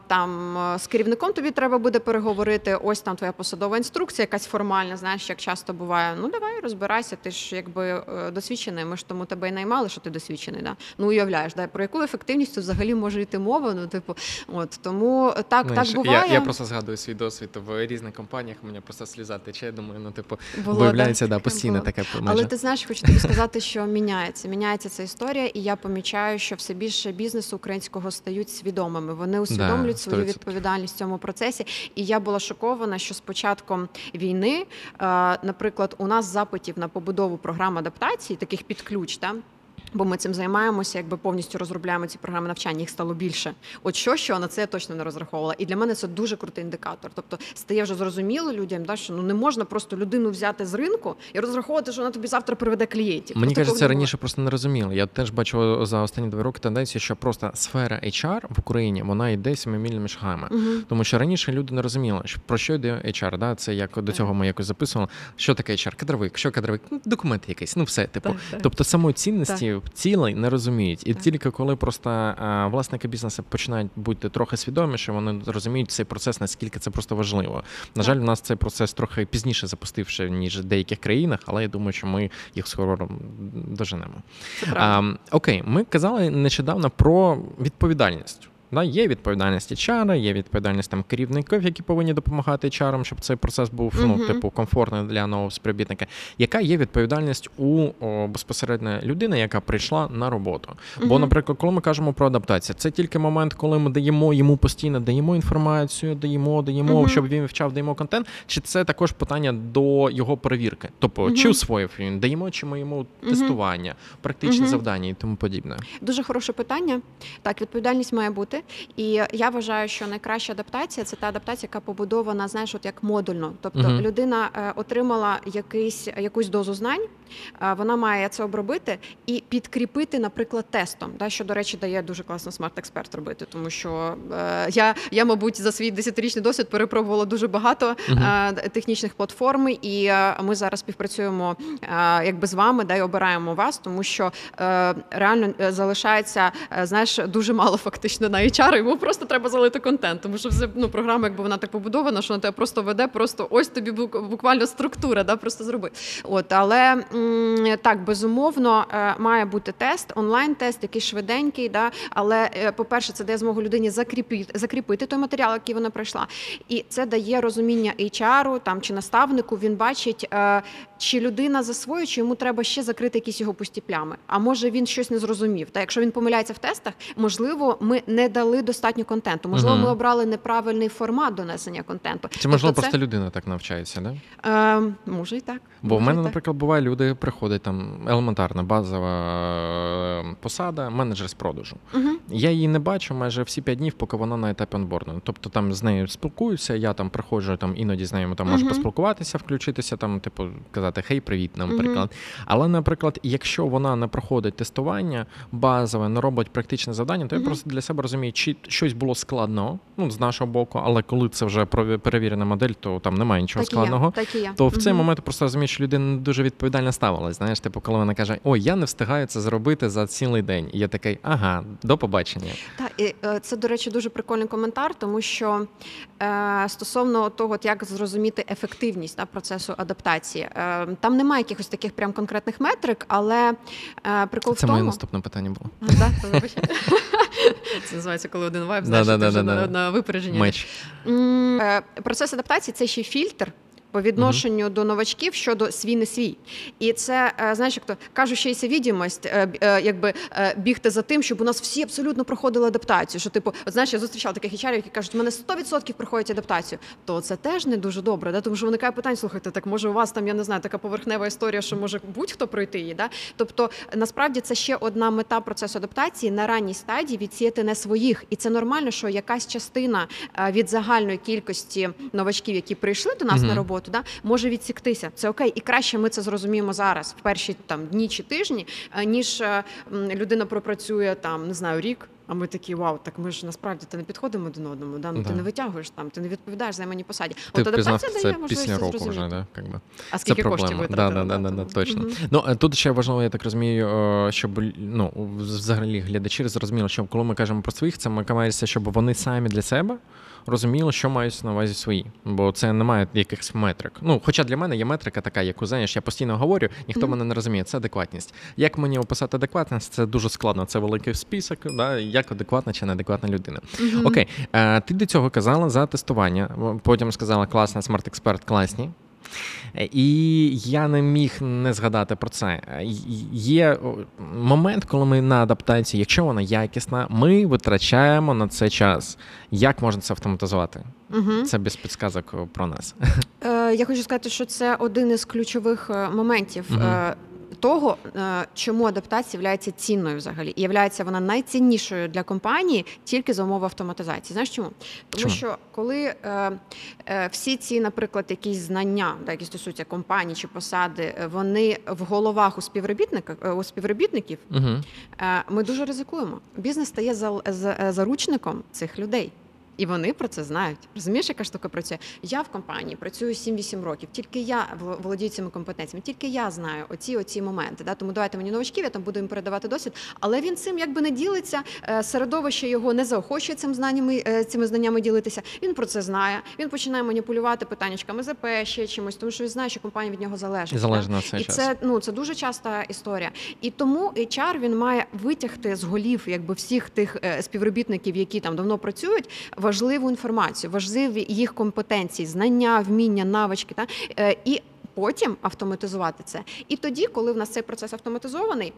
Там е, з керівником тобі треба буде переговорити. Ось там твоя посадова інструкція, якась формальна. Знаєш, як часто буває. Ну давай розбирайся. Ти ж якби е, досвідчений. Ми ж тому тебе і наймали, що ти досвідчений. Да? Ну уявляєш, да? про яку ефективність взагалі може йти мова. Ну, типу, от тому так, Знаєш, так буває. Я, я просто згадую свій досвід в різних компаніях, у мене просто сліза тече. Я думаю, ну, типу, Було, виявляється, да, да, постійно було. таке Але ти знаєш, хочу тобі сказати, що міняється. Міняється ця історія, і я помічаю, що все більше бізнесу українського стають свідомими. Вони усвідомлюють свою відповідальність в цьому процесі. І я була шокована, що з початком війни, е, наприклад, у нас запитів на побудову програм адаптації, таких під ключ, та Бо ми цим займаємося, якби повністю розробляємо ці програми навчання. Їх стало більше. От що, що на це я точно не розраховувала. І для мене це дуже крутий індикатор. Тобто стає вже зрозуміло людям, да, що ну не можна просто людину взяти з ринку і розраховувати, що вона тобі завтра приведе клієнтів. Мені такого кажеться, не раніше просто не розуміли. Я теж бачу за останні два роки тенденцію, що просто сфера HR в Україні вона йде сімимільними шагами. Мгм. Тому що раніше люди не розуміли, що про що йде HR, да? Це як до цього ми якось записували. Що таке HR? Кадровик, що кадровик? Ну, документ якийсь, ну все, типу. Так, так. Тобто самої цінності цілей не розуміють. І тільки коли просто власники бізнесу починають бути трохи свідоміше, вони розуміють цей процес, наскільки це просто важливо. На жаль, у нас цей процес трохи пізніше запустивши, ніж в деяких країнах, але я думаю, що ми їх скоро доженемо. Окей, ми казали нещодавно про відповідальність. Да, є відповідальність HR, є відповідальність там керівників, які повинні допомагати HR, щоб цей процес був ну, Мгм. типу комфортний для нового співробітника. Яка є відповідальність у о, безпосередньо людини, яка прийшла на роботу? Бо, наприклад, коли ми кажемо про адаптацію, це тільки момент, коли ми даємо йому постійно даємо інформацію, даємо, даємо, Мгм. щоб він вивчав, даємо контент. Чи це також питання до його перевірки? Тобто, чи усвоїв він, даємо чи ми йому тестування, практичні завдання і тому подібне. Дуже хороше питання. Так, відповідальність має бути. І я вважаю, що найкраща адаптація це та адаптація, яка побудована, знаєш, от як модульно. Тобто Мгм. людина е, отримала якийсь, якусь дозу знань, е, вона має це обробити і підкріпити, наприклад, тестом. Да, що, до речі, дає дуже класно смарт-експерт робити, тому що е, я, я, мабуть, за свій десятирічний досвід перепробувала дуже багато е, технічних платформ, і ми зараз співпрацюємо якби з вами, да, і обираємо вас, тому що реально залишається знаєш дуже мало фактично на HR, йому просто треба залити контент, тому що ну програма, якби вона так побудована, що вона тебе просто веде, просто ось тобі буквально структура, да, просто зроби. От, але так, безумовно, е, має бути тест, онлайн-тест, який швиденький, да, але, е, по-перше, це дає змогу людині закріпити, закріпити той матеріал, який вона пройшла. І це дає розуміння HR там чи наставнику. Він бачить, е, чи людина засвоює, чи йому треба ще закрити якісь його пусті плями. А може він щось не зрозумів. Та якщо він помиляється в тестах, можливо, ми не дали достатньо контенту. Можливо, Мгм. ми обрали неправильний формат донесення контенту. Чи можливо Тобто просто людина так навчається, да? е, може і так. Бо в мене, наприклад, буває люди приходять там елементарна базова е, посада, менеджер з продажу. Мгм. Я її не бачу майже всі п'ять днів, поки вона на етапі онборду. Тобто там з нею спілкуюся, я там приходжу, там іноді з нею там можу Мгм. поспілкуватися, включитися, там, типу, казати хей, привіт, наприклад. Але, наприклад, якщо вона не проходить тестування базове, не робить практичне завдання, то я просто для себе розумію, чи щось було складно, ну, з нашого боку, але коли це вже перевірена модель, то там немає нічого Так і складного. є, так і є. То в цей момент просто розумієш, що людина дуже відповідально ставилась. Знаєш, типу, коли вона каже: Ой, я не встигаю це зробити за цілий день. І я такий, ага, до побачення. Так, і е, це, до речі, дуже прикольний коментар, тому що е, стосовно того, як зрозуміти ефективність да, процесу адаптації, е, там немає якихось таких прям конкретних метрик, але е, прикол Це в моє наступне питання було. Да? (laughs) Це називається, коли один вайб, знаєш, ти вже на, на випередження. Е, Процес адаптації це ще фільтр. По відношенню до новачків щодо свій не свій, і це е, знаєш, як то кажучися відомість, е, е, якби бігти за тим, щоб у нас всі абсолютно проходили адаптацію. Що типу, от знаєш, я зустрічала таких HR, які кажуть, у мене 100% проходять адаптацію. То це теж не дуже добре, да? тому що виникає питання, слухайте, так може у вас там я не знаю, така поверхнева історія, що може будь-хто пройти її. Да? Тобто, насправді це ще одна мета процесу адаптації на ранній стадії відсіяти не своїх, і це нормально, що якась частина від загальної кількості новачків, які прийшли до нас Мгм. на роботу, да, може відсіктися. Це окей, і краще ми це зрозуміємо зараз, в перші там дні чи тижні, е, ніж е, людина пропрацює там, не знаю, рік. А ми такі, вау, так ми ж насправді ти не підходимо один одному. Да? Ну ти не витягуєш там, ти не відповідаєш займаній посаді. Ти От адаптація це дає можливість року зрозуміти. вже, да? Как би. А Це скільки коштів проблема. витратили? Да, да, да, да, точно. Мгм. Ну е, тут ще важливо, я так розумію, щоб ну взагалі глядачі зрозуміли, що коли ми кажемо про своїх, це ми мається, щоб вони самі для себе. Розуміли, що мають на увазі свої, бо це немає якихось метрик. Ну, хоча для мене є метрика така, яку знаєш, я постійно говорю, ніхто Мгм. мене не розуміє. Це адекватність. Як мені описати адекватність? Це дуже складно. Це великий список, да, як адекватна чи неадекватна людина. Мгм. Окей, е, ти до цього казала за тестування. Потім сказала класна смарт-експерт, класні. І я не міг не згадати про це. Є момент, коли ми на адаптації, якщо вона якісна, ми витрачаємо на це час. Як можна це автоматизувати? Угу. Це без підсказок про нас. Е, я хочу сказати, що це один із ключових е, моментів. Мгм. Того, е, чому адаптація є цінною взагалі, і є вона найціннішою для компанії тільки за умови автоматизації. Знаєш чому? Тому Чому? що коли е, е, всі ці, наприклад, якісь знання, да, які стосуються компанії чи посади, вони в головах у співробітника у співробітників, Угу. е, ми дуже ризикуємо. Бізнес стає за, за, заручником цих людей. І вони про це знають. Розумієш, яка штука працює? Я в компанії працюю 7-8 років. Тільки я володію цими компетенціями, тільки я знаю оці оці моменти. Да? Тому давайте мені новачків, я там буду їм передавати досвід. Але він цим якби не ділиться. е, Середовище його не заохочує цим знаннями, е, цими знаннями ділитися. Він про це знає. Він починає маніпулювати питаннячками ЗП, ще чимось, тому що він знає, що компанія від нього залежить. Залежно цей І час. це ну це дуже часта історія. І тому HR він має витягти з голів якби всіх тих е, співробітників, які там давно працюють, важливу інформацію, важливі їх компетенції, знання, вміння, навички, та е, і потім автоматизувати це. І тоді, коли в нас цей процес автоматизований.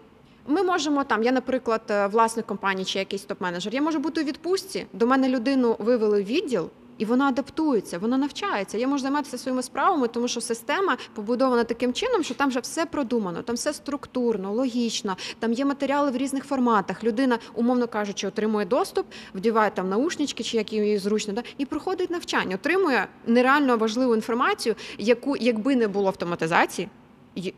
Ми можемо там, я, наприклад, е, власник компанії чи якийсь топ-менеджер, я можу бути у відпустці. До мене людину вивели в відділ, і вона адаптується, вона навчається. Я можу займатися своїми справами, тому що система побудована таким чином, що там вже все продумано, там все структурно, логічно, там є матеріали в різних форматах. Людина, умовно кажучи, отримує доступ, вдіває там наушнички, чи як їй зручно, да, і проходить навчання, отримує нереально важливу інформацію, яку, якби не було автоматизації.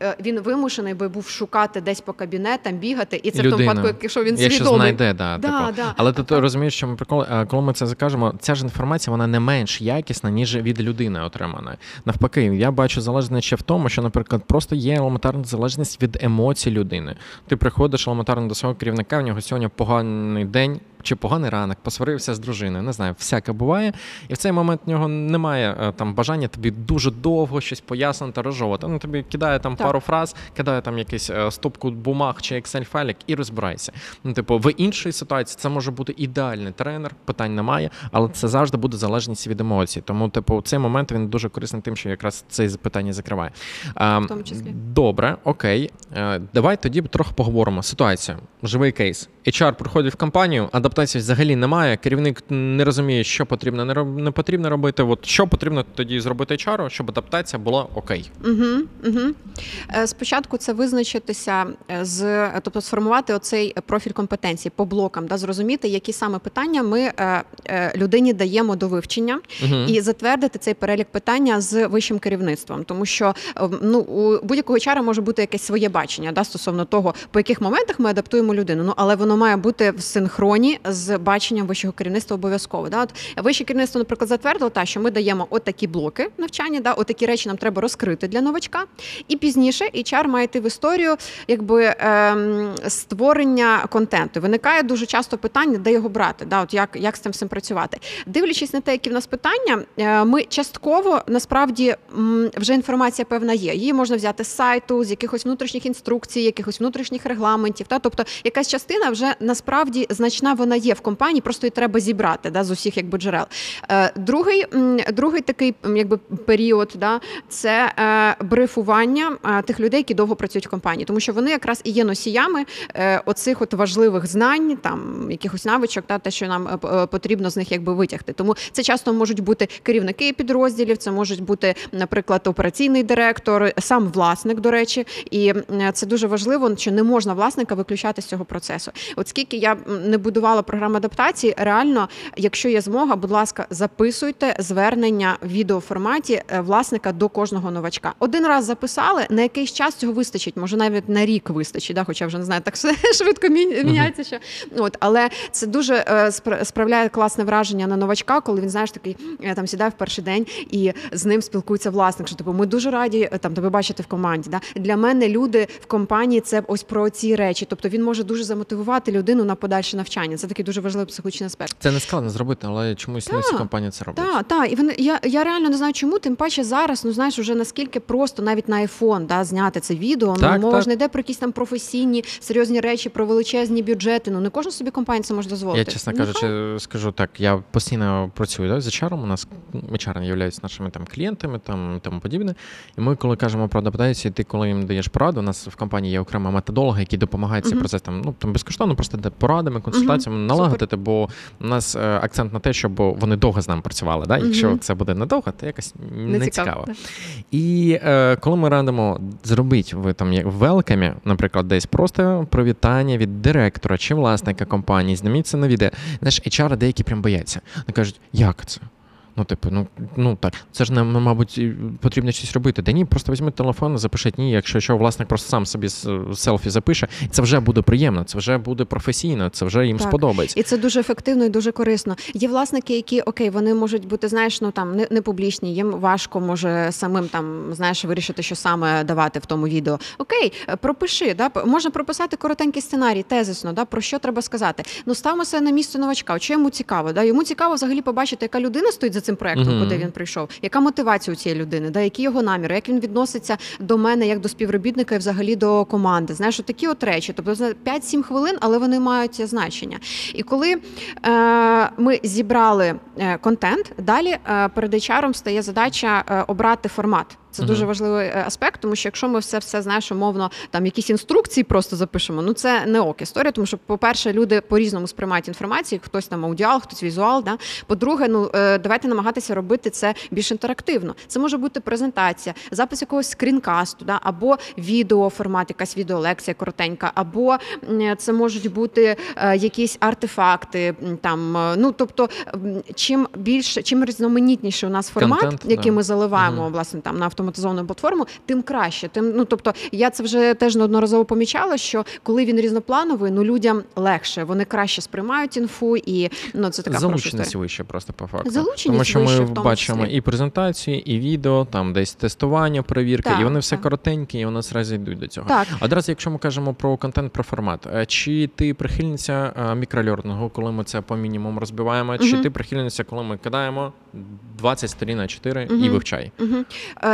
Е, Він вимушений би був шукати десь по кабінетам, бігати, і це в тому Людина. випадку, якщо він Якщо свідомий. знайде, да, Да, типу. да. Але ти Так. розумієш, що ми прикол, е, коли ми це закажемо, ця ж інформація вона не менш якісна, ніж від людини отримана. Навпаки, я бачу залежність ще в тому, що, наприклад, просто є елементарна залежність від емоцій людини. Ти приходиш елементарно до свого керівника, в нього сьогодні поганий день. Чи поганий ранок, посварився з дружиною, не знаю, всяке буває, і в цей момент в нього немає е, там бажання тобі дуже довго щось пояснити, розжовувати. Ну тобі кидає там Так. пару фраз, кидає там якийсь е, стопку бумаг чи Excel файлик і розбирайся. Ну, типу, в іншій ситуації це може бути ідеальний тренер, питань немає, але це завжди буде залежність від емоцій. Тому, типу, цей момент він дуже корисний тим, що якраз це питання закриває. А, В тому числі. Добре, окей. Е, Давай тоді трохи поговоримо. Ситуація, живий кейс. HR приходить в компанію, адаптації взагалі немає. Керівник не розуміє, що потрібно, не роб- не потрібно робити. От що потрібно тоді зробити HR, щоб адаптація була окей. Угу, угу. Спочатку це визначитися е, з, тобто сформувати оцей профіль компетенцій по блокам, да, зрозуміти, які саме питання ми е, людині даємо до вивчення, Угу. і затвердити цей перелік питання з вищим керівництвом, тому що ну у будь-якого чара може бути якесь своє бачення да, стосовно того, по яких моментах ми адаптуємо людину. Ну але воно має бути в синхроні з баченням вищого керівництва обов'язково. Да? От вище керівництво, наприклад, затвердило та, що ми даємо отакі блоки навчання, да, отакі речі нам треба розкрити для новачка. І пізніше HR має йти в історію, якби ем, створення контенту. Виникає дуже часто питання, де його брати, да, от як, як з цим всім працювати. Дивлячись на те, які в нас питання, е, ми частково насправді вже інформація певна є. Її можна взяти з сайту, з якихось внутрішніх інструкцій, якихось внутрішніх регламентів. Та тобто якась частина вже насправді значна вона є в компанії, просто її треба зібрати да, з усіх якби джерел. Е, Другий, другий такий якби період, да, це е, брифування е, тих людей, які довго працюють в компанії, тому що вони якраз і є носіями оцих от важливих знань, там якихось навичок, та те, що нам потрібно з них якби витягти. Тому це часто можуть бути керівники підрозділів, це можуть бути, наприклад, операційний директор, сам власник, до речі, і це дуже важливо, що не можна власника виключати з цього процесу. От скільки я не будувала програму адаптації, реально, якщо є змога, будь ласка, записуйте звернення в відеоформаті е, власника до кожного новачка. Один раз записали, на якийсь час цього вистачить, може навіть на рік вистачить, да? хоча вже не знаю, так все (laughs) швидко мі- міняється. Що от, але це дуже е, справляє класне враження на новачка, коли він знаєш такий там сідає в перший день і з ним спілкується власник. Що типу, ми дуже раді е, там тебе бачити в команді. Да? Для мене люди в компанії це ось про ці речі. Тобто він може дуже замотивувати людину на подальше навчання. Це такий дуже важливий психологічний аспект. Це не складно зробити, але чомусь не всі компанії це роблять. Так, так, і вони я, я реально не знаю, чому. Тим паче зараз, ну знаєш, уже наскільки просто навіть на iPhone да, зняти це відео. Так, ну мова ж не йде про якісь там професійні серйозні речі, про величезні бюджети. Ну не кожна собі компанія це може дозволити. Я, чесно кажучи, скажу так, я постійно працюю да, з HR, у нас HR є нашими там клієнтами там, тому подібне. І ми, коли кажемо про адаптацію, ти коли їм даєш пораду, у нас в компанії є окрема методолога, який допомагає цей Мгм. процес там, ну, там безкоштовно телефону, просто дати порадами, консультаціями, Мгм. налагодити, бо у нас е, акцент на те, щоб вони довго з нами працювали. Да? Якщо Мгм. це буде недовго, то якось не, Не цікаво. цікаво. І е, коли ми радимо зробити ви там як велкамі, наприклад, десь просто привітання від директора чи власника компанії, зніміть це на відео. Знаєш, HR деякі прям бояться. Вони кажуть, як це? Ну, типу, ну, ну так, це ж нам, мабуть, потрібно щось робити. Да ні, просто візьміть телефон, запишіть ні, якщо що, власник просто сам собі селфі запише, і це вже буде приємно, це вже буде професійно, це вже їм Так. сподобається. І це дуже ефективно і дуже корисно. Є власники, які окей, вони можуть бути, знаєш, ну там не, не публічні, їм важко може самим там знаєш вирішити, що саме давати в тому відео. Окей, пропиши, да можна прописати коротенький сценарій, тезисно, да про що треба сказати. Ну ставимо себе на місце новачка. Що йому цікаво? Да? Йому цікаво взагалі побачити, яка людина стоїть за цим проектом, Мгм. куди він прийшов, яка мотивація у цієї людини, да, які його наміри, як він відноситься до мене, як до співробітника і взагалі до команди. Знаєш, от такі от речі. Тобто це 5-7 хвилин, але вони мають значення. І коли е, ми зібрали е, контент, далі е, перед HR стає задача е, обрати формат. Це Мгм. дуже важливий е, аспект, тому що якщо ми все все знаєш, умовно там якісь інструкції просто запишемо, ну це не ок історія, тому що, по-перше, люди по-різному сприймають інформацію, хтось там аудіал, хтось візуал. Да? По-друге, ну е, давайте намагатися робити це більш інтерактивно. Це може бути презентація, запис якогось скрінкасту, да? або відеоформат, якась відеолекція коротенька, або це можуть бути е, якісь артефакти. Там ну тобто, чим більше, чим різноманітніший у нас формат, Контент, який да. ми заливаємо Мгм. власне там на автоматизовану платформу, тим краще. Тим ну тобто, я це вже теж неодноразово помічала, що коли він різноплановий, ну людям легше, вони краще сприймають інфу, і ну це така Залученість вище просто по факту. Залученість Тому що вище ми в тому бачимо числі. і презентацію, і відео, там десь тестування, перевірки, Так, і вони все так. коротенькі, і вони зразу йдуть до цього. Так, Одразу, якщо ми кажемо про контент, про формат, е, чи ти прихильниця е, мікрольорнингу, коли ми це по мінімуму розбиваємо, чи Мгм. ти прихильниця, коли ми кидаємо 20 сторін на 4 і Мгм. вивчай? Угу.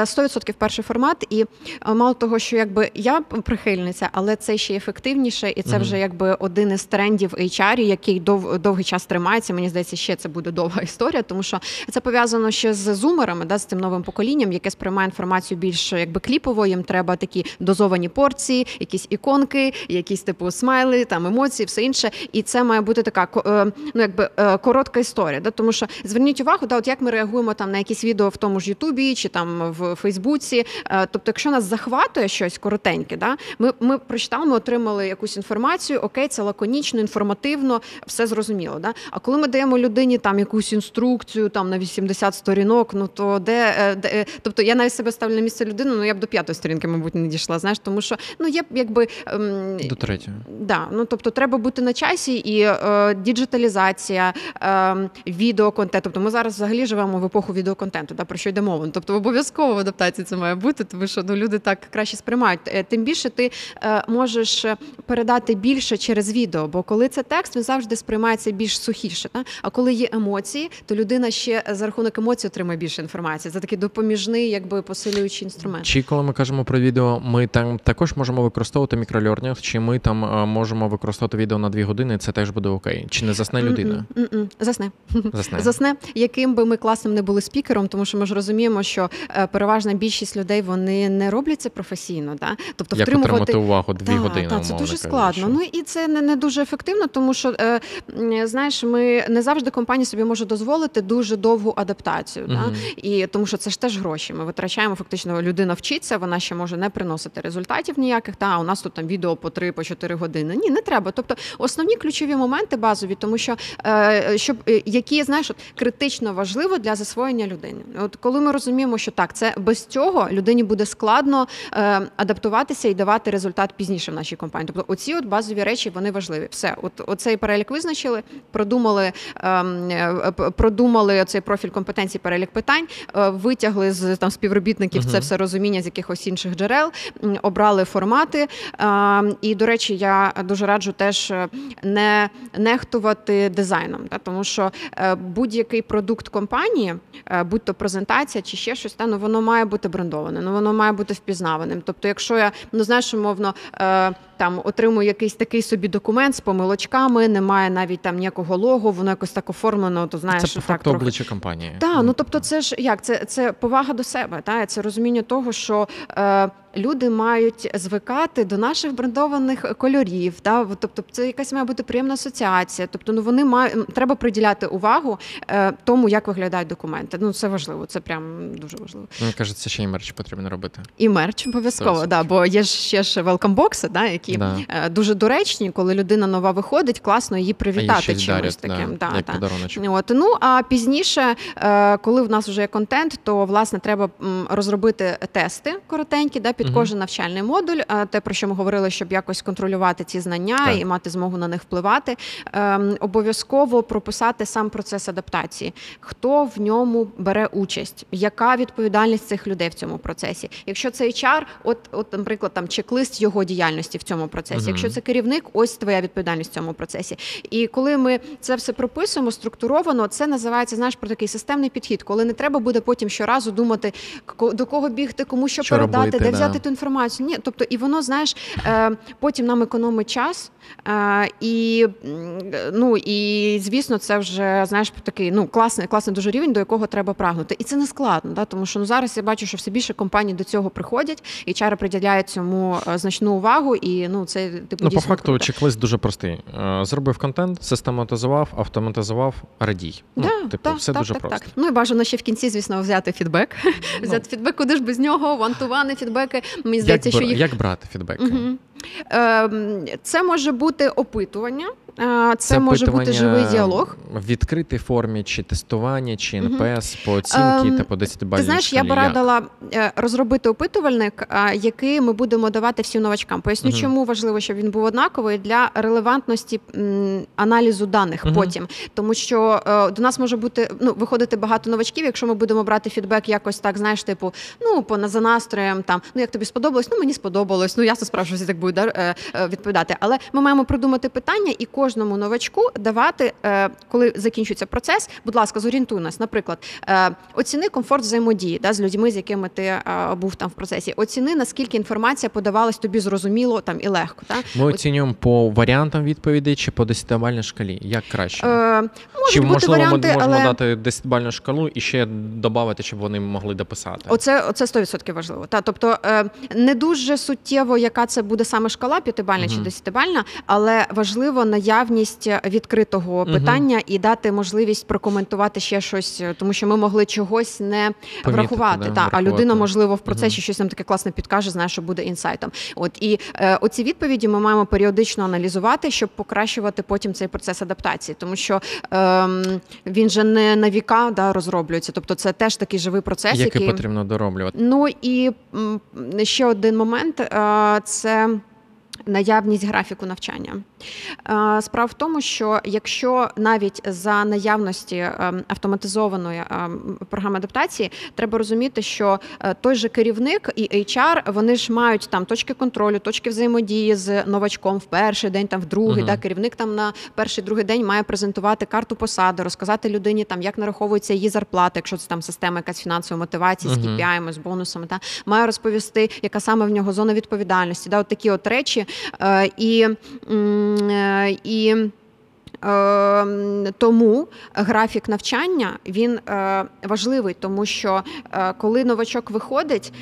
100% перший формат, і е, мало того, що якби я прихильниця, але це ще ефективніше, і це Мгм. вже якби один із трендів HR, який дов, довгий час тримається. Мені здається, ще це буде довга історія, тому що це пов'язано ще з зумерами, да, з цим новим поколінням, яке сприймає інформацію більш якби кліпово. Їм треба такі дозовані порції, якісь іконки, якісь типу смайли, там емоції, все інше. І це має бути така е, ну якби е, коротка історія. Да? Тому що зверніть увагу, да, от як ми реагуємо там на якісь відео в тому ж Ютубі чи там в Фейсбуці. Е, Тобто, якщо нас захватує щось коротеньке, да, ми, ми прочитали, ми отримали якусь інформацію, окей, це лаконічно, інформативно, все зрозуміло. Да? А коли ми даємо людині там якусь інструкцію там на 80 сторінок, ну то де, е, де е, тобто я навіть себе ставлю на місце людини, ну я б до п'ятої сторінки, мабуть, не дійшла. Знаєш, тому що ну є якби ем, До третього. Да, ну тобто треба бути на часі і е, діджиталізація, е, відеоконтент. Тобто ми зараз взагалі живемо в епоху відеоконтенту, да, про що йде мова. Тобто обов'язково в адаптації це має бути, тому що ну, люди так краще сприймають. Е, Тим більше ти е, можеш передати більше через відео, бо коли це текст, він завжди сприймається більш сухіше. Да? А коли є емоції, то людина ще за рахунок емоцій отримує більше інформації. Це такий допоміжний, якби посилюючий інструмент. Чи коли ми кажемо про відео, ми там також можемо використовувати мікрольорнінг, чи ми там е, можемо використовувати відео на 2 години, це теж буде окей. Чи не засне людина? Засне. Засне. Засне, яким би ми класним не були спікером, тому що ми ж розуміємо, що е, переважна більшість людей вони не роблять це професійно. Да? Тобто Як втримувати отримати увагу 2 Так, години, так, це дуже кажучи. складно. Ну і це не, не дуже ефективно, тому що е, знаєш, ми не завжди компанія собі може дозволити дуже довгу адаптацію. Да? І тому що це ж теж гроші. Ми витрачаємо фактично, людина вчиться, вона ще може не приносити результатів ніяких. Та у нас тут там відео по 3 по 4 години. Ні, не треба. Тобто основні ключові моменти базові, тому що е, щоб е, які знаєш, критично важливо для засвоєння людини. От коли ми розуміємо, що так, це без цього людині буде складно е, адаптуватися і давати результат пізніше в нашій компанії. Тобто, оці от базові речі вони важливі. Все, от оцей перелік визначили, продумали, ем, е, продумали цей профіль компетенцій, перелік питань, е, витягли з там співробітників це все розуміння з якихось інших джерел, обрали формати. Ем, І, до речі, я дуже раджу теж е, не нехтувати дизайном, та, тому що е, будь-який продукт компанії. Компанії, е, будь то презентація чи ще щось, та ну воно має бути брендоване, ну воно має бути впізнаваним. Тобто, якщо я ну знаєш, умовно. Е, там отримую якийсь такий собі документ з помилочками, немає навіть там ніякого логу, воно якось так оформлено, то знаєш, Це по так факту трохи. обличчя компанії. Так, ну тобто, це ж як це, це повага до себе, та це розуміння того, що е, люди мають звикати до наших брендованих кольорів. Та тобто, це якась має бути приємна асоціація. Тобто, ну вони мають треба приділяти увагу е, тому, як виглядають документи. Ну це важливо, це прям дуже важливо. Мені кажеться, ще й мерч потрібно робити. І мерч обов'язково, да, бо є ж ще ж велкамбокси, да, які Да. е, дуже доречні, коли людина нова виходить, класно її привітати чимось дарять, таким. да, Да, як подаруночок. От ну а пізніше, е, коли в нас вже є контент, то власне треба розробити тести коротенькі, да, під кожен навчальний модуль. е, Те про що ми говорили, щоб якось контролювати ці знання Так. і мати змогу на них впливати. Ем, Обов'язково прописати сам процес адаптації, хто в ньому бере участь, яка відповідальність цих людей в цьому процесі. Якщо це HR, от, от наприклад, там чек-лист його діяльності в цьому процесі. Якщо це керівник, ось твоя відповідальність в цьому процесі. І коли ми це все прописуємо структуровано, це називається знаєш про такий системний підхід, коли не треба буде потім щоразу думати, до кого бігти, кому що, Що передати, робити, де да. взяти ту інформацію. Ні, тобто, і воно знаєш, е, потім нам економить час. Е, і ну і звісно, це вже знаєш такий ну класний, класний дуже рівень, до якого треба прагнути. І це не складно, да, тому що ну зараз я бачу, що все більше компаній до цього приходять, і чари приділяють цьому е, значну увагу. І ну це типу Ну, по факту, круто. чек-лист дуже простий. Зробив контент, систематизував, автоматизував, радій. Ну, типу, так, все так, дуже так, просто. Так. Ну і бажано ще в кінці, звісно, взяти фідбек. Ну, Взяти фідбек, куди ж без нього, вантувани фідбеки. Мені як, що їх як брати фідбеки? Угу. Це може бути опитування, е, це, може бути живий діалог. В відкритій формі, чи тестування, чи. НПС по оцінки Ем, та по 10 Ти бальній знаєш, я б радила е, розробити опитувальник, який ми будемо давати всім новачкам. Поясню, Мгм. чому важливо, щоб він був однаковий для релевантності аналізу даних Мгм. потім. Тому що е, до нас може бути ну виходити багато новачків, якщо ми будемо брати фідбек якось так, знаєш, типу, ну по за настроєм, там ну як тобі сподобалось, ну мені сподобалось. Ну ясно справді, що всі так будуть да, е, відповідати. Але ми маємо придумати питання і кожному новачку давати, е, коли закінчується процес. Будь ласка, зорієнтуй нас. Наприклад, е, оціни комфорт взаємодії да, з людьми, з якими ти е, був там в процесі. Оціни наскільки інформація подавалась тобі зрозуміло там і легко. Та? Ми оцінюємо по варіантам відповідей чи по 10-бальній шкалі. Як краще? Е, можуть чи бути можливо варіанти, ми можемо але дати 10-бальну шкалу і ще додати, щоб вони могли дописати? Оце, оце 100% важливо. Та, тобто не дуже суттєво, яка це буде саме шкала, п'ятибальна чи десятибальна, але важливо наявність відкритого Мгм. питання і дати можливість прокоментувати ще щось, е, тому що ми могли чогось не врахувати. да, та, а людина, можливо, в процесі Мгм. щось нам таке класне підкаже, знає, що буде інсайтом. От і е, оці відповіді ми маємо періодично аналізувати, щоб покращувати потім цей процес адаптації, тому що ем, він же не на віка да, розроблюється. Тобто, це теж такий живий процес, Який який потрібно дороблювати? Ну і ще один момент е, це. Наявність графіку навчання. Е, Справа в тому, що якщо навіть за наявності ем, автоматизованої ем, програми адаптації, треба розуміти, що е, той же керівник і HR, вони ж мають там точки контролю, точки взаємодії з новачком в перший день, там в другий. Мгм. Да, керівник там на перший другий день має презентувати карту посади, розказати людині там, як нараховується її зарплата, якщо це там система якась фінансової мотивації з Мгм. KPI, з бонусами. Та має розповісти, яка саме в нього зона відповідальності. Да, от такі от речі. Е, і, м, е, і Е, Тому графік навчання він е, важливий, тому що е, коли новачок виходить,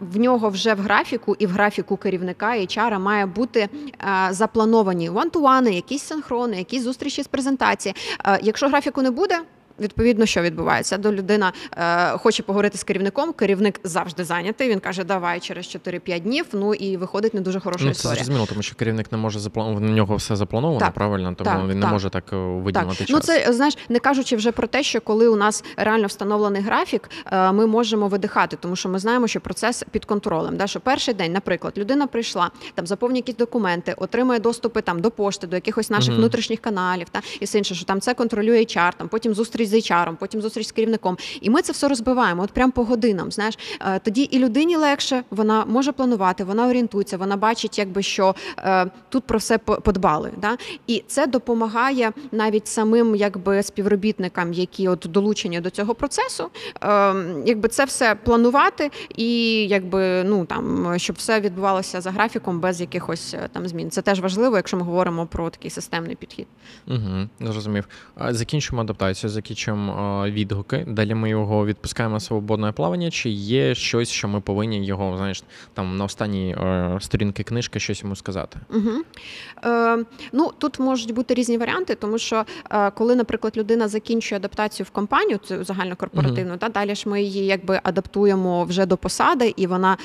в нього вже в графіку і в графіку керівника і HR має бути заплановані вантуани, якісь синхрони, якісь зустрічі з презентації. Якщо графіку не буде. Відповідно, що відбувається? До людина е, хоче поговорити з керівником. Керівник завжди зайнятий. Він каже, давай через 4-5 днів. Ну і виходить не дуже хороша Ну, це історія. зрозуміло, тому що керівник не може запланувати, в нього все заплановано, Так, правильно, тому так, він не може так е, виділити Так, час. ну це знаєш, не кажучи вже про те, що коли у нас реально встановлений графік, е, ми можемо видихати, тому що ми знаємо, що процес під контролем. Да, що перший день, наприклад, людина прийшла, там заповнює якісь документи, отримує доступи там до пошти, до якихось наших Мгм. внутрішніх каналів, та і все інше, що там це контролює HR, там потім зустріч зустріч з HR, потім зустріч з керівником. І ми це все розбиваємо. От прям по годинам. Знаєш, Е, тоді і людині легше, вона може планувати, вона орієнтується, вона бачить, якби що е, тут про все по- подбали. Да? І це допомагає навіть самим якби співробітникам, які от долучені до цього процесу, е, якби це все планувати і якби ну там щоб все відбувалося за графіком без якихось там змін. Це теж важливо, якщо ми говоримо про такий системний підхід. Угу, зрозумів. Закінчимо адаптацію, закінчимо а, відгуки. Далі ми його відпускаємо на свободне плавання. Чи є щось, що ми повинні його, знаєш, там на останній е, сторінки книжки щось йому сказати? Угу. Е, ну тут можуть бути різні варіанти, тому що е, коли, наприклад, людина закінчує адаптацію в компанію, це загальнокорпоративну, Мгм. та далі ж ми її якби адаптуємо вже до посади, і вона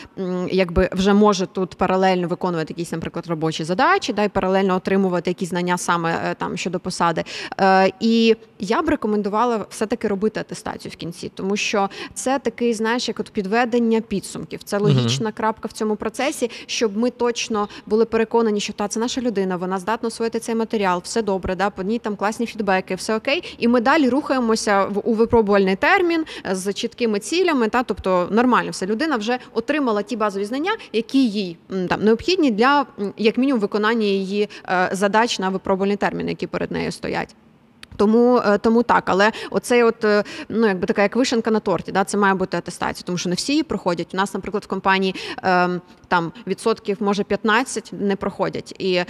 якби вже може тут паралельно виконувати якісь, наприклад, робочі задачі, да, і паралельно отримувати якісь знання саме е, там щодо посади. Е, і я б рекомендувала все-таки робити атестацію в кінці, тому що це такий, знаєш, як от підведення підсумків. Це логічна крапка в цьому процесі, щоб ми точно були переконані, що та це наша людина, вона здатна освоїти цей матеріал, все добре, да, по ній там класні фідбеки, все окей. І ми далі рухаємося в у випробувальний термін з чіткими цілями. Та тобто нормально все. Людина вже отримала ті базові знання, які їй там необхідні для як мінімум виконання її е, задач на випробувальний термін, які перед нею стоять. Тому, е, тому так, але оцей от е, ну якби така як вишенка на торті, да, це має бути атестація, тому що не всі її проходять. У нас, наприклад, в компанії ем, там відсотків може 15 не проходять. І е,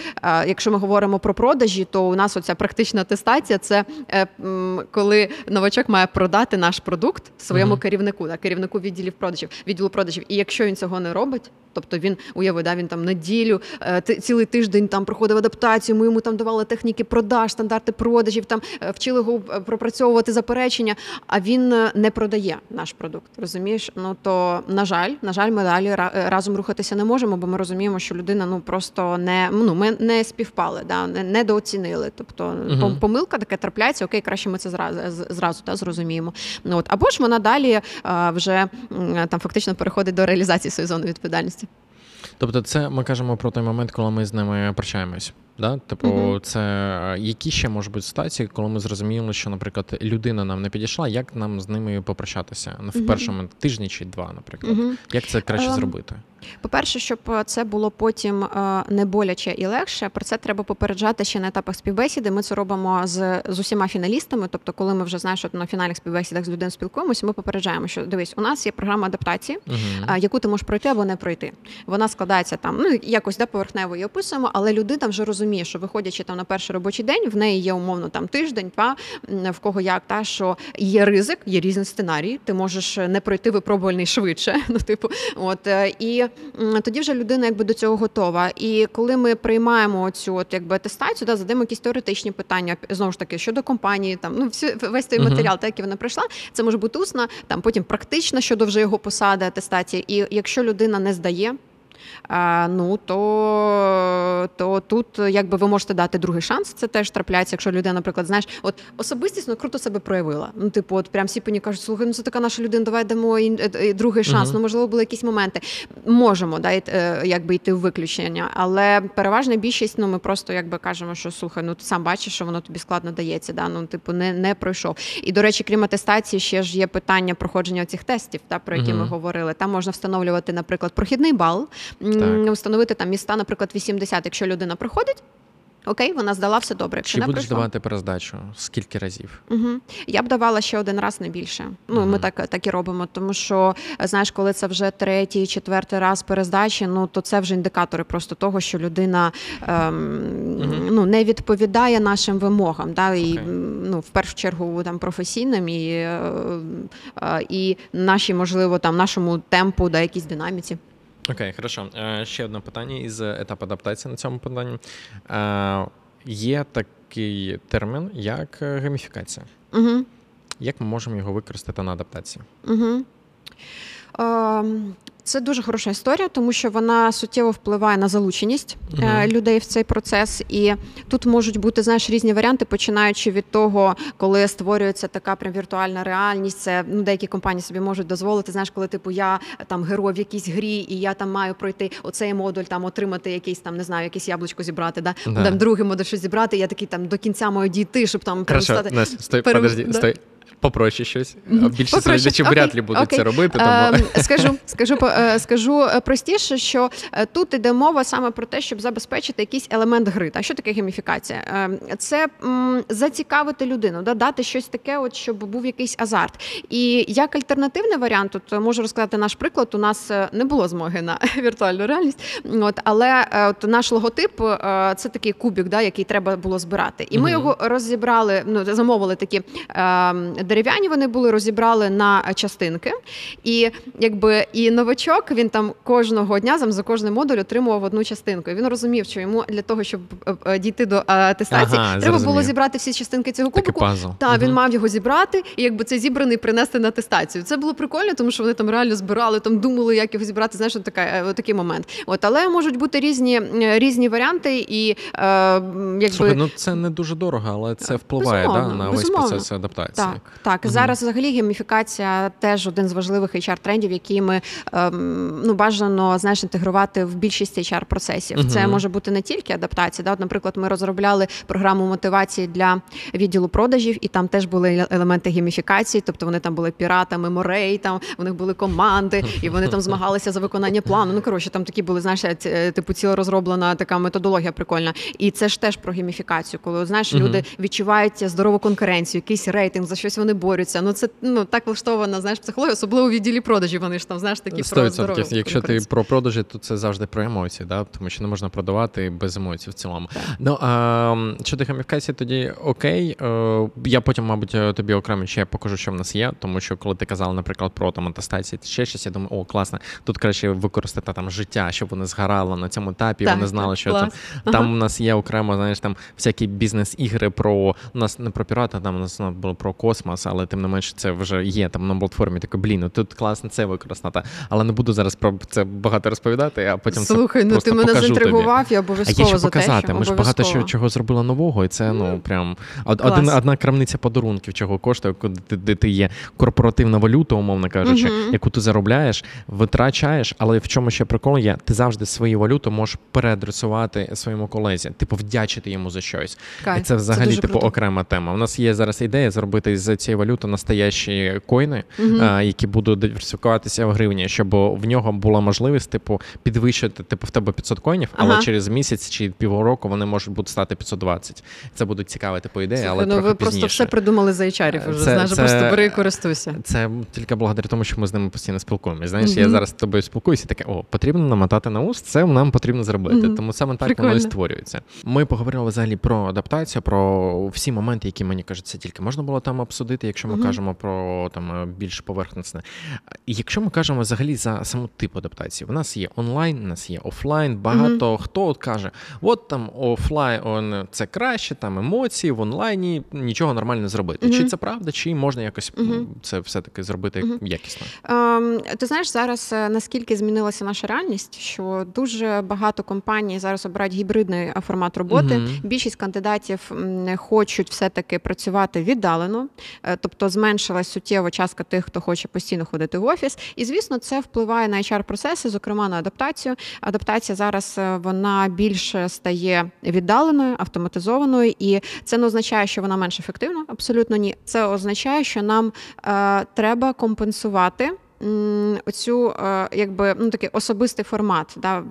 якщо ми говоримо про продажі, то у нас оця практична атестація це е, м, коли новачок має продати наш продукт своєму Мгм. керівнику, да, керівнику відділів продажів, відділу продажів. І якщо він цього не робить, тобто він уяви, да, він там неділю, е, цілий тиждень там проходив адаптацію, ми йому там давали техніки продаж, стандарти продажів, там вчили його е, пропрацьовувати заперечення, а він е, не продає наш продукт. Розумієш? Ну то на жаль, на жаль, ми далі е, разом рухатися не можемо, бо ми розуміємо, що людина ну просто не ну ми не співпали, да недооцінили. Тобто пом- помилка таке трапляється. Окей, краще ми це зразу зразу та зрозуміємо. Ну от або ж вона далі е, вже там фактично переходить до реалізації своєї зони відповідальності. Тобто, це ми кажемо про той момент, коли ми з ними прощаємось. Да? Типу, Мгм. це е, які ще можуть бути ситуації, коли ми зрозуміли, що, наприклад, людина нам не підійшла, як нам з ними попрощатися? В Мгм. першому тижні чи два, наприклад. Угу. Як це краще Ем, зробити? По-перше, щоб е, це було потім е, не боляче і легше, про це треба попереджати ще на етапах співбесіди. Ми це робимо з, з усіма фіналістами. Тобто, коли ми вже знаєш, що на фінальних співбесідах з людиною спілкуємося, ми попереджаємо, що дивись, у нас є програма адаптації, яку ти можеш пройти або не пройти. Вона складається там, ну якось да, поверхнево її описуємо, але людина вже розуміє, що виходячи там на перший робочий день, в неї є умовно там тиждень, два в кого як та що є ризик, є різні сценарії. Ти можеш не пройти випробувальний швидше. (laughs) Ну, типу, от е, і тоді вже людина якби до цього готова. І коли ми приймаємо цю от якби атестацію, да, задаємо якісь теоретичні питання, знову ж таки щодо компанії, там ну всі весь той Мгм. матеріал, так як вона пройшла, це може бути усна, там потім практична щодо вже його посади, атестації. І якщо людина не здає. Ну то, то тут якби ви можете дати другий шанс. Це теж трапляється, якщо людина, наприклад, знаєш, от особистісно круто себе проявила. Ну, типу, от прям всі по ній кажуть, слухай, ну це така наша людина, давай дамо їй, е, е, другий шанс. Мгм. Ну можливо, були якісь моменти. Можемо да, е, якби йти в виключення, але переважна більшість, ну ми просто якби кажемо, що слухай, ну ти сам бачиш, що воно тобі складно дається. Да? Ну, типу, не, не пройшов. І до речі, крім атестації, ще ж є питання проходження цих тестів, та про які ми говорили. Там можна встановлювати, наприклад, прохідний бал, Так. встановити там міста, наприклад, 80, якщо людина проходить. Окей, вона здала все добре. Якщо Чи не будеш пройшла, давати перездачу? Скільки разів? Угу. Я б давала ще один раз не більше. Ну, ми так, так і робимо. Тому що знаєш, коли це вже третій, четвертий раз перездачі, ну то це вже індикатори просто того, що людина ем, Мгм. ну, не відповідає нашим вимогам. Да? І Окей. ну, в першу чергу там професійним і, е, е, і наші, можливо, там нашому темпу, да, якійсь динаміці. Окей, хорошо. Е, Ще одне питання із етапу адаптації на цьому питанні. Е, Є такий термін, як гаміфікація. гейміфікація. Угу. Як ми можемо його використати на адаптації? Угу. Це дуже хороша історія, тому що вона суттєво впливає на залученість Мгм. людей в цей процес. І тут можуть бути знаєш різні варіанти, починаючи від того, коли створюється така прям віртуальна реальність. Це ну деякі компанії собі можуть дозволити. Знаєш, коли типу я там герой в якійсь грі, і я там маю пройти оцей модуль, там отримати якийсь там, не знаю, якесь яблучко зібрати. Да? Да. Там другий модуль щось зібрати. Я такий там до кінця маю дійти, щоб там Хорошо, стати. Настя, стой, перем- подожди, да. стой. Попроще щось. Більше Попроще. глядачів вряд ли будуть окей. це робити. Тому Ем, (laughs) Скажу, скажу, е, скажу е, простіше, що е, тут іде мова саме про те, щоб забезпечити якийсь елемент гри. Та що таке гейміфікація? Ем, Це м, зацікавити людину, да, дати щось таке, от щоб був якийсь азарт. І як альтернативний варіант, тут можу розказати наш приклад. У нас не було змоги на (laughs) віртуальну реальність. От але от наш логотип це такий кубік, да, який треба було збирати. І ми його розібрали. Ну замовили такі е, дерев'яні. Вони були розібрали на частинки. І якби і новачок він там кожного дня там, за кожний модуль отримував одну частинку. І він розумів, що йому для того, щоб е, е, дійти до е, атестації, Ага, треба було зібрати всі частинки цього кубику. пазл. Так, він мав його зібрати, і якби це зібраний принести на атестацію. Це було прикольно, тому що вони там реально збирали, там думали, як його зібрати. Знаєш, така е, такий момент. От, але можуть бути різні е, різні варіанти, і е, якби Слухай, ну це не дуже дорого, але це впливає да, Безумовно, на весь процес адаптації. Так, так. Мгм. Зараз взагалі гейміфікація теж один з важливих HR-трендів, які ми ем, ну бажано знаєш інтегрувати в більшість HR-процесів. Мгм. Це може бути не тільки адаптація. Да? От, наприклад, ми розробляли програму мотивації для відділу продажів, і там теж були елементи гейміфікації, тобто вони там були піратами морей, там у них були команди, і вони там змагалися за виконання плану. Ну коротше, там такі були, знаєш, е, типу ціла розроблена така методологія прикольна. І це ж теж про гейміфікацію, коли знаєш, Мгм. люди відчувають здорову конкуренцію, якийсь рейтинг, за щось вони борються. Ну це ну так влаштована, знаєш, психологія, особливо у відділі продажів. Вони ж там знаєш такі про 100%. здорову Якщо ти про продажі, то це завжди про емоції, да? тому що не можна продавати без емоцій в цілому. Так. Ну а щодо гейміфікації, тоді окей. Е, я потім, мабуть, е, тобі окремо ще покажу, що в нас є, тому що коли ти казала, наприклад, про там атестації, ще щось, я думаю, о, класно, тут краще використати там життя, щоб вони згорали на цьому етапі, Так, вони знали, що там, клас. там Ага. у нас є окремо, знаєш, там всякі бізнес-ігри про у нас не про пірата, там у нас ну, було про космос, але тим не менше це вже є там на платформі. Такий, блін, ну тут класно це використати. Але не буду зараз про це багато розповідати, а потім це Слухай, ну ти мене покажу тобі. заінтригував, я А обов'язково є що за показати. те, що Ми ж багато що, чого зробили нового, і це ну прям один, одна крамниця подарунків, чого коштує, де ти є корпоративна валюта, умовно кажучи, Мгм. яку ти заробляєш, витрачаєш, але в чому ще прикол є, ти завжди свою валюту можеш переадресувати своєму колезі, типу вдячити йому за щось. Кайф. І це взагалі дуже типу круто. окрема тема. У нас є зараз ідея зробити з цієї валюти настоящі коїни, а, які будуть диверсифікуватися в гривні, щоб в нього була можливість, типу, підвищити, типу, в тебе 500 коїнів, але Ага. через місяць чи півроку вони можуть бути стати 520. Це будуть цікаві типу ідеї, але ну трохи ви просто все придумали за HR-ів вже, Це- знаєш, це- просто бери і користуйся. Це тільки благодаря тому, що ми з ними постійно спілкуємося. Знаєш, я зараз з тобою спілкуюся, таке, о, потрібно намотати на уст, це нам потрібно зробити. Тому саме так воно і створюється. Ми поговорили взагалі про адаптацію, про всі моменти, які мені кажеться, тільки можна було там обсудити, якщо ми Мгм. кажемо про там е, більш поверхностне. Якщо ми кажемо взагалі за саму тип адаптації, в нас є онлайн, у нас є офлайн. Багато хто от каже, от там офлайн це краще, там емоції в онлайні нічого нормально зробити. Мгм. Чи це правда, чи можна якось це все-таки зробити якісно? Ем, ти знаєш, зараз е, наскільки змінилася наша реальність, що дуже багато компаній зараз обирають гібридний е, формат роботи. Більшість кандидатів хочуть все-таки працювати віддалено, тобто зменшилась суттєво частка тих, хто хоче постійно ходити в офіс. І звісно, це впливає на HR-процеси, зокрема на адаптацію. Адаптація зараз е, вона більше стає віддаленою, автоматизованою, і це не означає, що вона менш ефективна. Абсолютно ні. Це означає, що нам е, треба компенсувати. Оцю е, якби ну такий особистий формат, да,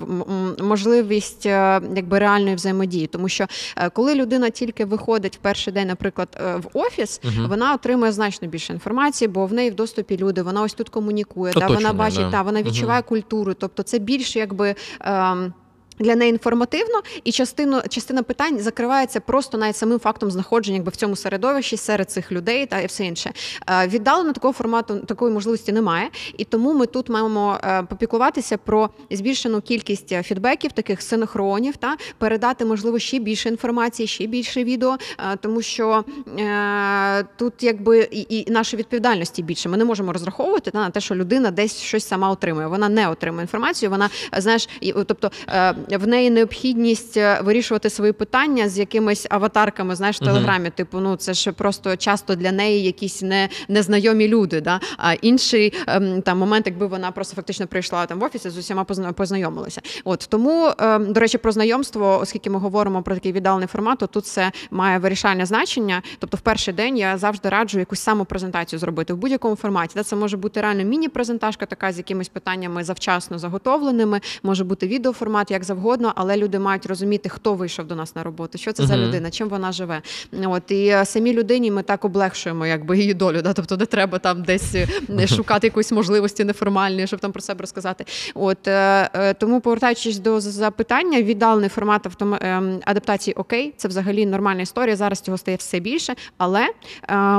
можливість е, якби реальної взаємодії, тому що е, коли людина тільки виходить в перший день, наприклад, в офіс, угу. вона отримує значно більше інформації, бо в неї в доступі люди, вона ось тут комунікує, да, вона бачить, да. та вона відчуває відчуває культуру, тобто це більше якби. Ем, для неї інформативно, і частину частина питань закривається просто навіть самим фактом знаходження якби в цьому середовищі серед цих людей та і все інше. Е, Віддалено такого формату такої можливості немає, і тому ми тут маємо е, попіклуватися про збільшену кількість е, фідбеків, таких синхронів, та передати можливо ще більше інформації, ще більше відео, тому що тут якби і, і нашої відповідальності більше. Ми не можемо розраховувати на те, що людина десь щось сама отримує. Вона не отримує інформацію. Вона знаєш, тобто. В неї необхідність е, вирішувати свої питання з якимись аватарками, знаєш, в телеграмі. Типу, ну це ж просто часто для неї якісь не, незнайомі люди. Да? А інший ем, там момент, якби вона просто фактично прийшла там в офісі з усіма позна- познайомилася. От тому, ем, до речі, про знайомство, оскільки ми говоримо про такий віддалений формат, то тут це має вирішальне значення. Тобто, в перший день я завжди раджу якусь самопрезентацію зробити в будь-якому форматі. Та Це може бути реально міні-презентажка, така з якимись питаннями завчасно заготовленими, може бути відеоформат, як завгодно, але люди мають розуміти, хто вийшов до нас на роботу, що це за людина, чим вона живе. От і е, самій людині ми так облегшуємо якби її долю. Да? Тобто не треба там десь е, (laughs) шукати якоїсь можливості неформальної, щоб там про себе розказати. От е, тому, повертаючись до запитання, віддалений формат автома... ем, адаптації окей, це взагалі нормальна історія. Зараз цього стає все більше, але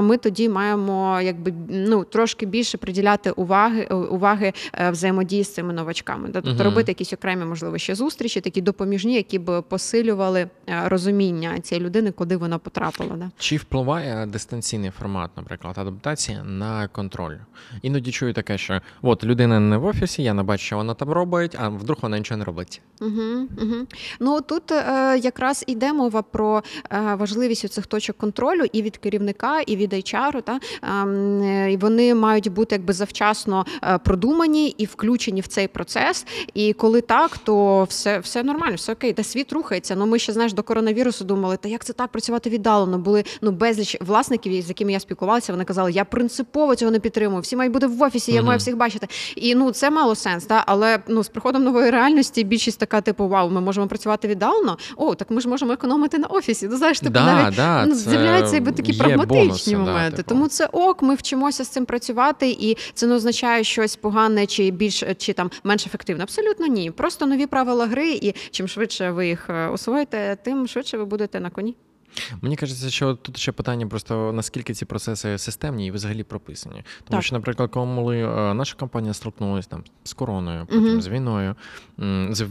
ми тоді маємо якби ну трошки більше приділяти уваги уваги взаємодії з цими новачками. Да? Тобто Мгм. робити якісь окремі, можливо, ще зустрічі, такі допоміжні, які б посилювали е, розуміння цієї людини, куди вона потрапила. Да? Чи впливає дистанційний формат, наприклад, адаптації на контроль? Іноді чую таке, що от людина не в офісі, я не бачу, що вона там робить, а вдруг вона нічого не робить. Угу, угу. Ну тут е, якраз йде мова про е, важливість цих точок контролю і від керівника, і від HR, та е, і вони мають бути якби завчасно е, продумані і включені в цей процес. І коли так, то все, все нормально, все окей, та світ рухається. Ну ми ще знаєш до коронавірусу думали, та як це так працювати віддалено? Були ну безліч власників, з якими я спілкувалася. Вони казали, я принципово цього не підтримую. Всі мають бути в офісі, я маю всіх бачити. І ну це мало сенс, та але ну з приходом нової реальності більшість така, типу, вау, ми можемо працювати віддалено. О, так ми ж можемо економити на офісі. Ну знаєш, типу, Да, навіть да, ну, з'являються якби такі прагматичні бонуси, да, моменти. типу. Тому це ок, ми вчимося з цим працювати, і це не означає щось погане чи більш чи там менш ефективне. Абсолютно ні. Просто нові правила гри, і чим швидше ви їх е, освоїте, тим швидше ви будете на коні. Мені кажеться, що тут ще питання просто наскільки ці процеси системні і взагалі прописані. Тому Так. що, наприклад, коли е, наша компанія столкнулася там з короною, потім угу. з війною, з,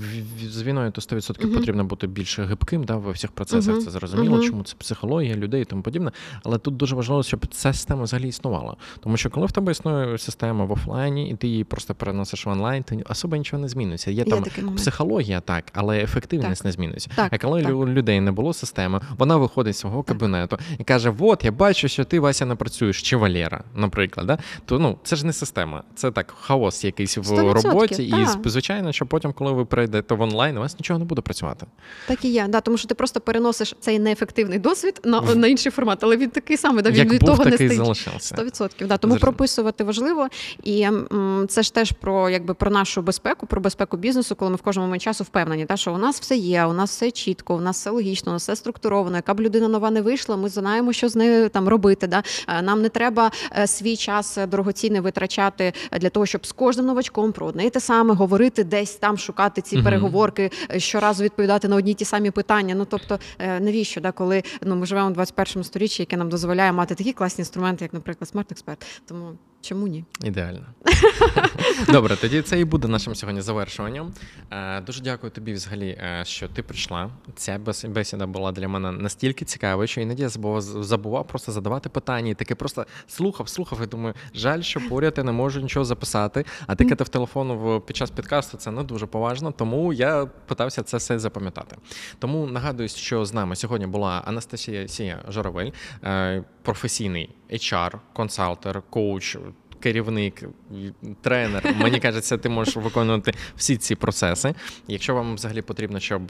з війною, то 100% Мгм. потрібно бути більш гибким да, во всіх процесах. Мгм. Це зрозуміло, Мгм. чому це психологія людей і тому подібне. Але тут дуже важливо, щоб ця система взагалі існувала. Тому що коли в тебе існує система в офлайні, і ти її просто переносиш в онлайн, то особо нічого не зміниться. Є Є там психологія, так, але ефективність не зміниться. Так, а коли так. у людей не було системи, вона виходить з свого кабінету і каже: От, я бачу, що ти Вася не працюєш, чи Валера, наприклад. Да? То ну це ж не система, це так хаос якийсь в 100%, роботі. І звичайно, що потім, коли ви прийдете в онлайн, у вас нічого не буде працювати. Так і є, да, тому що ти просто переносиш цей неефективний досвід на, на інший формат, але він такий самий, да, він Як від був, того не такий стоїть. залишився. 100%. Да. Тому Зрозуміло. прописувати важливо. І м, це ж теж про, якби, про нашу безпеку, про безпеку бізнесу, коли ми в кожному часу впевнені, та, що у нас все є, у нас все чітко, у нас все логічно, у нас все структуровано. Яка б людина нова не вийшла, ми знаємо, що з нею там робити. Да. Е, Нам не треба е, свій час дорогоцінний витрачати для того, щоб з кожним новачком про одне і те саме говорити, десь там шукати ці угу. переговорки, е, щоразу відповідати на одні ті самі питання. Ну тобто, е, навіщо, да, коли ну, ми живемо в 21 сторіччі, яке нам дозволяє мати такі класні інструменти, як, наприклад, смарт-експерт, Тому чому ні? Ідеально. (laughs) Добре, тоді це і буде нашим сьогодні завершуванням. Е, Дуже дякую тобі, взагалі, е, що ти прийшла. Ця бес- бесіда була для мене настільки цікавою, що іноді я забував, забував просто задавати питання. І таки просто слухав, слухав. І думаю, жаль, що поряд я не можу нічого записати. А тикати в телефон в під час підкасту це не дуже поважно. Тому я питався це все запам'ятати. Тому нагадую, що з нами сьогодні була Анастасія Сія Журавель, е, професійний HR, консалтер, коуч. Керівник, тренер, мені кажеться, ти можеш виконувати всі ці процеси. Якщо вам взагалі потрібно, щоб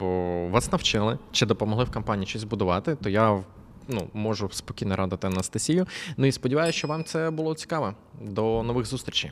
вас навчили чи допомогли в компанії щось будувати, то я ну, можу спокійно радити Анастасію. Ну і сподіваюся, що вам це було цікаво. До нових зустрічей.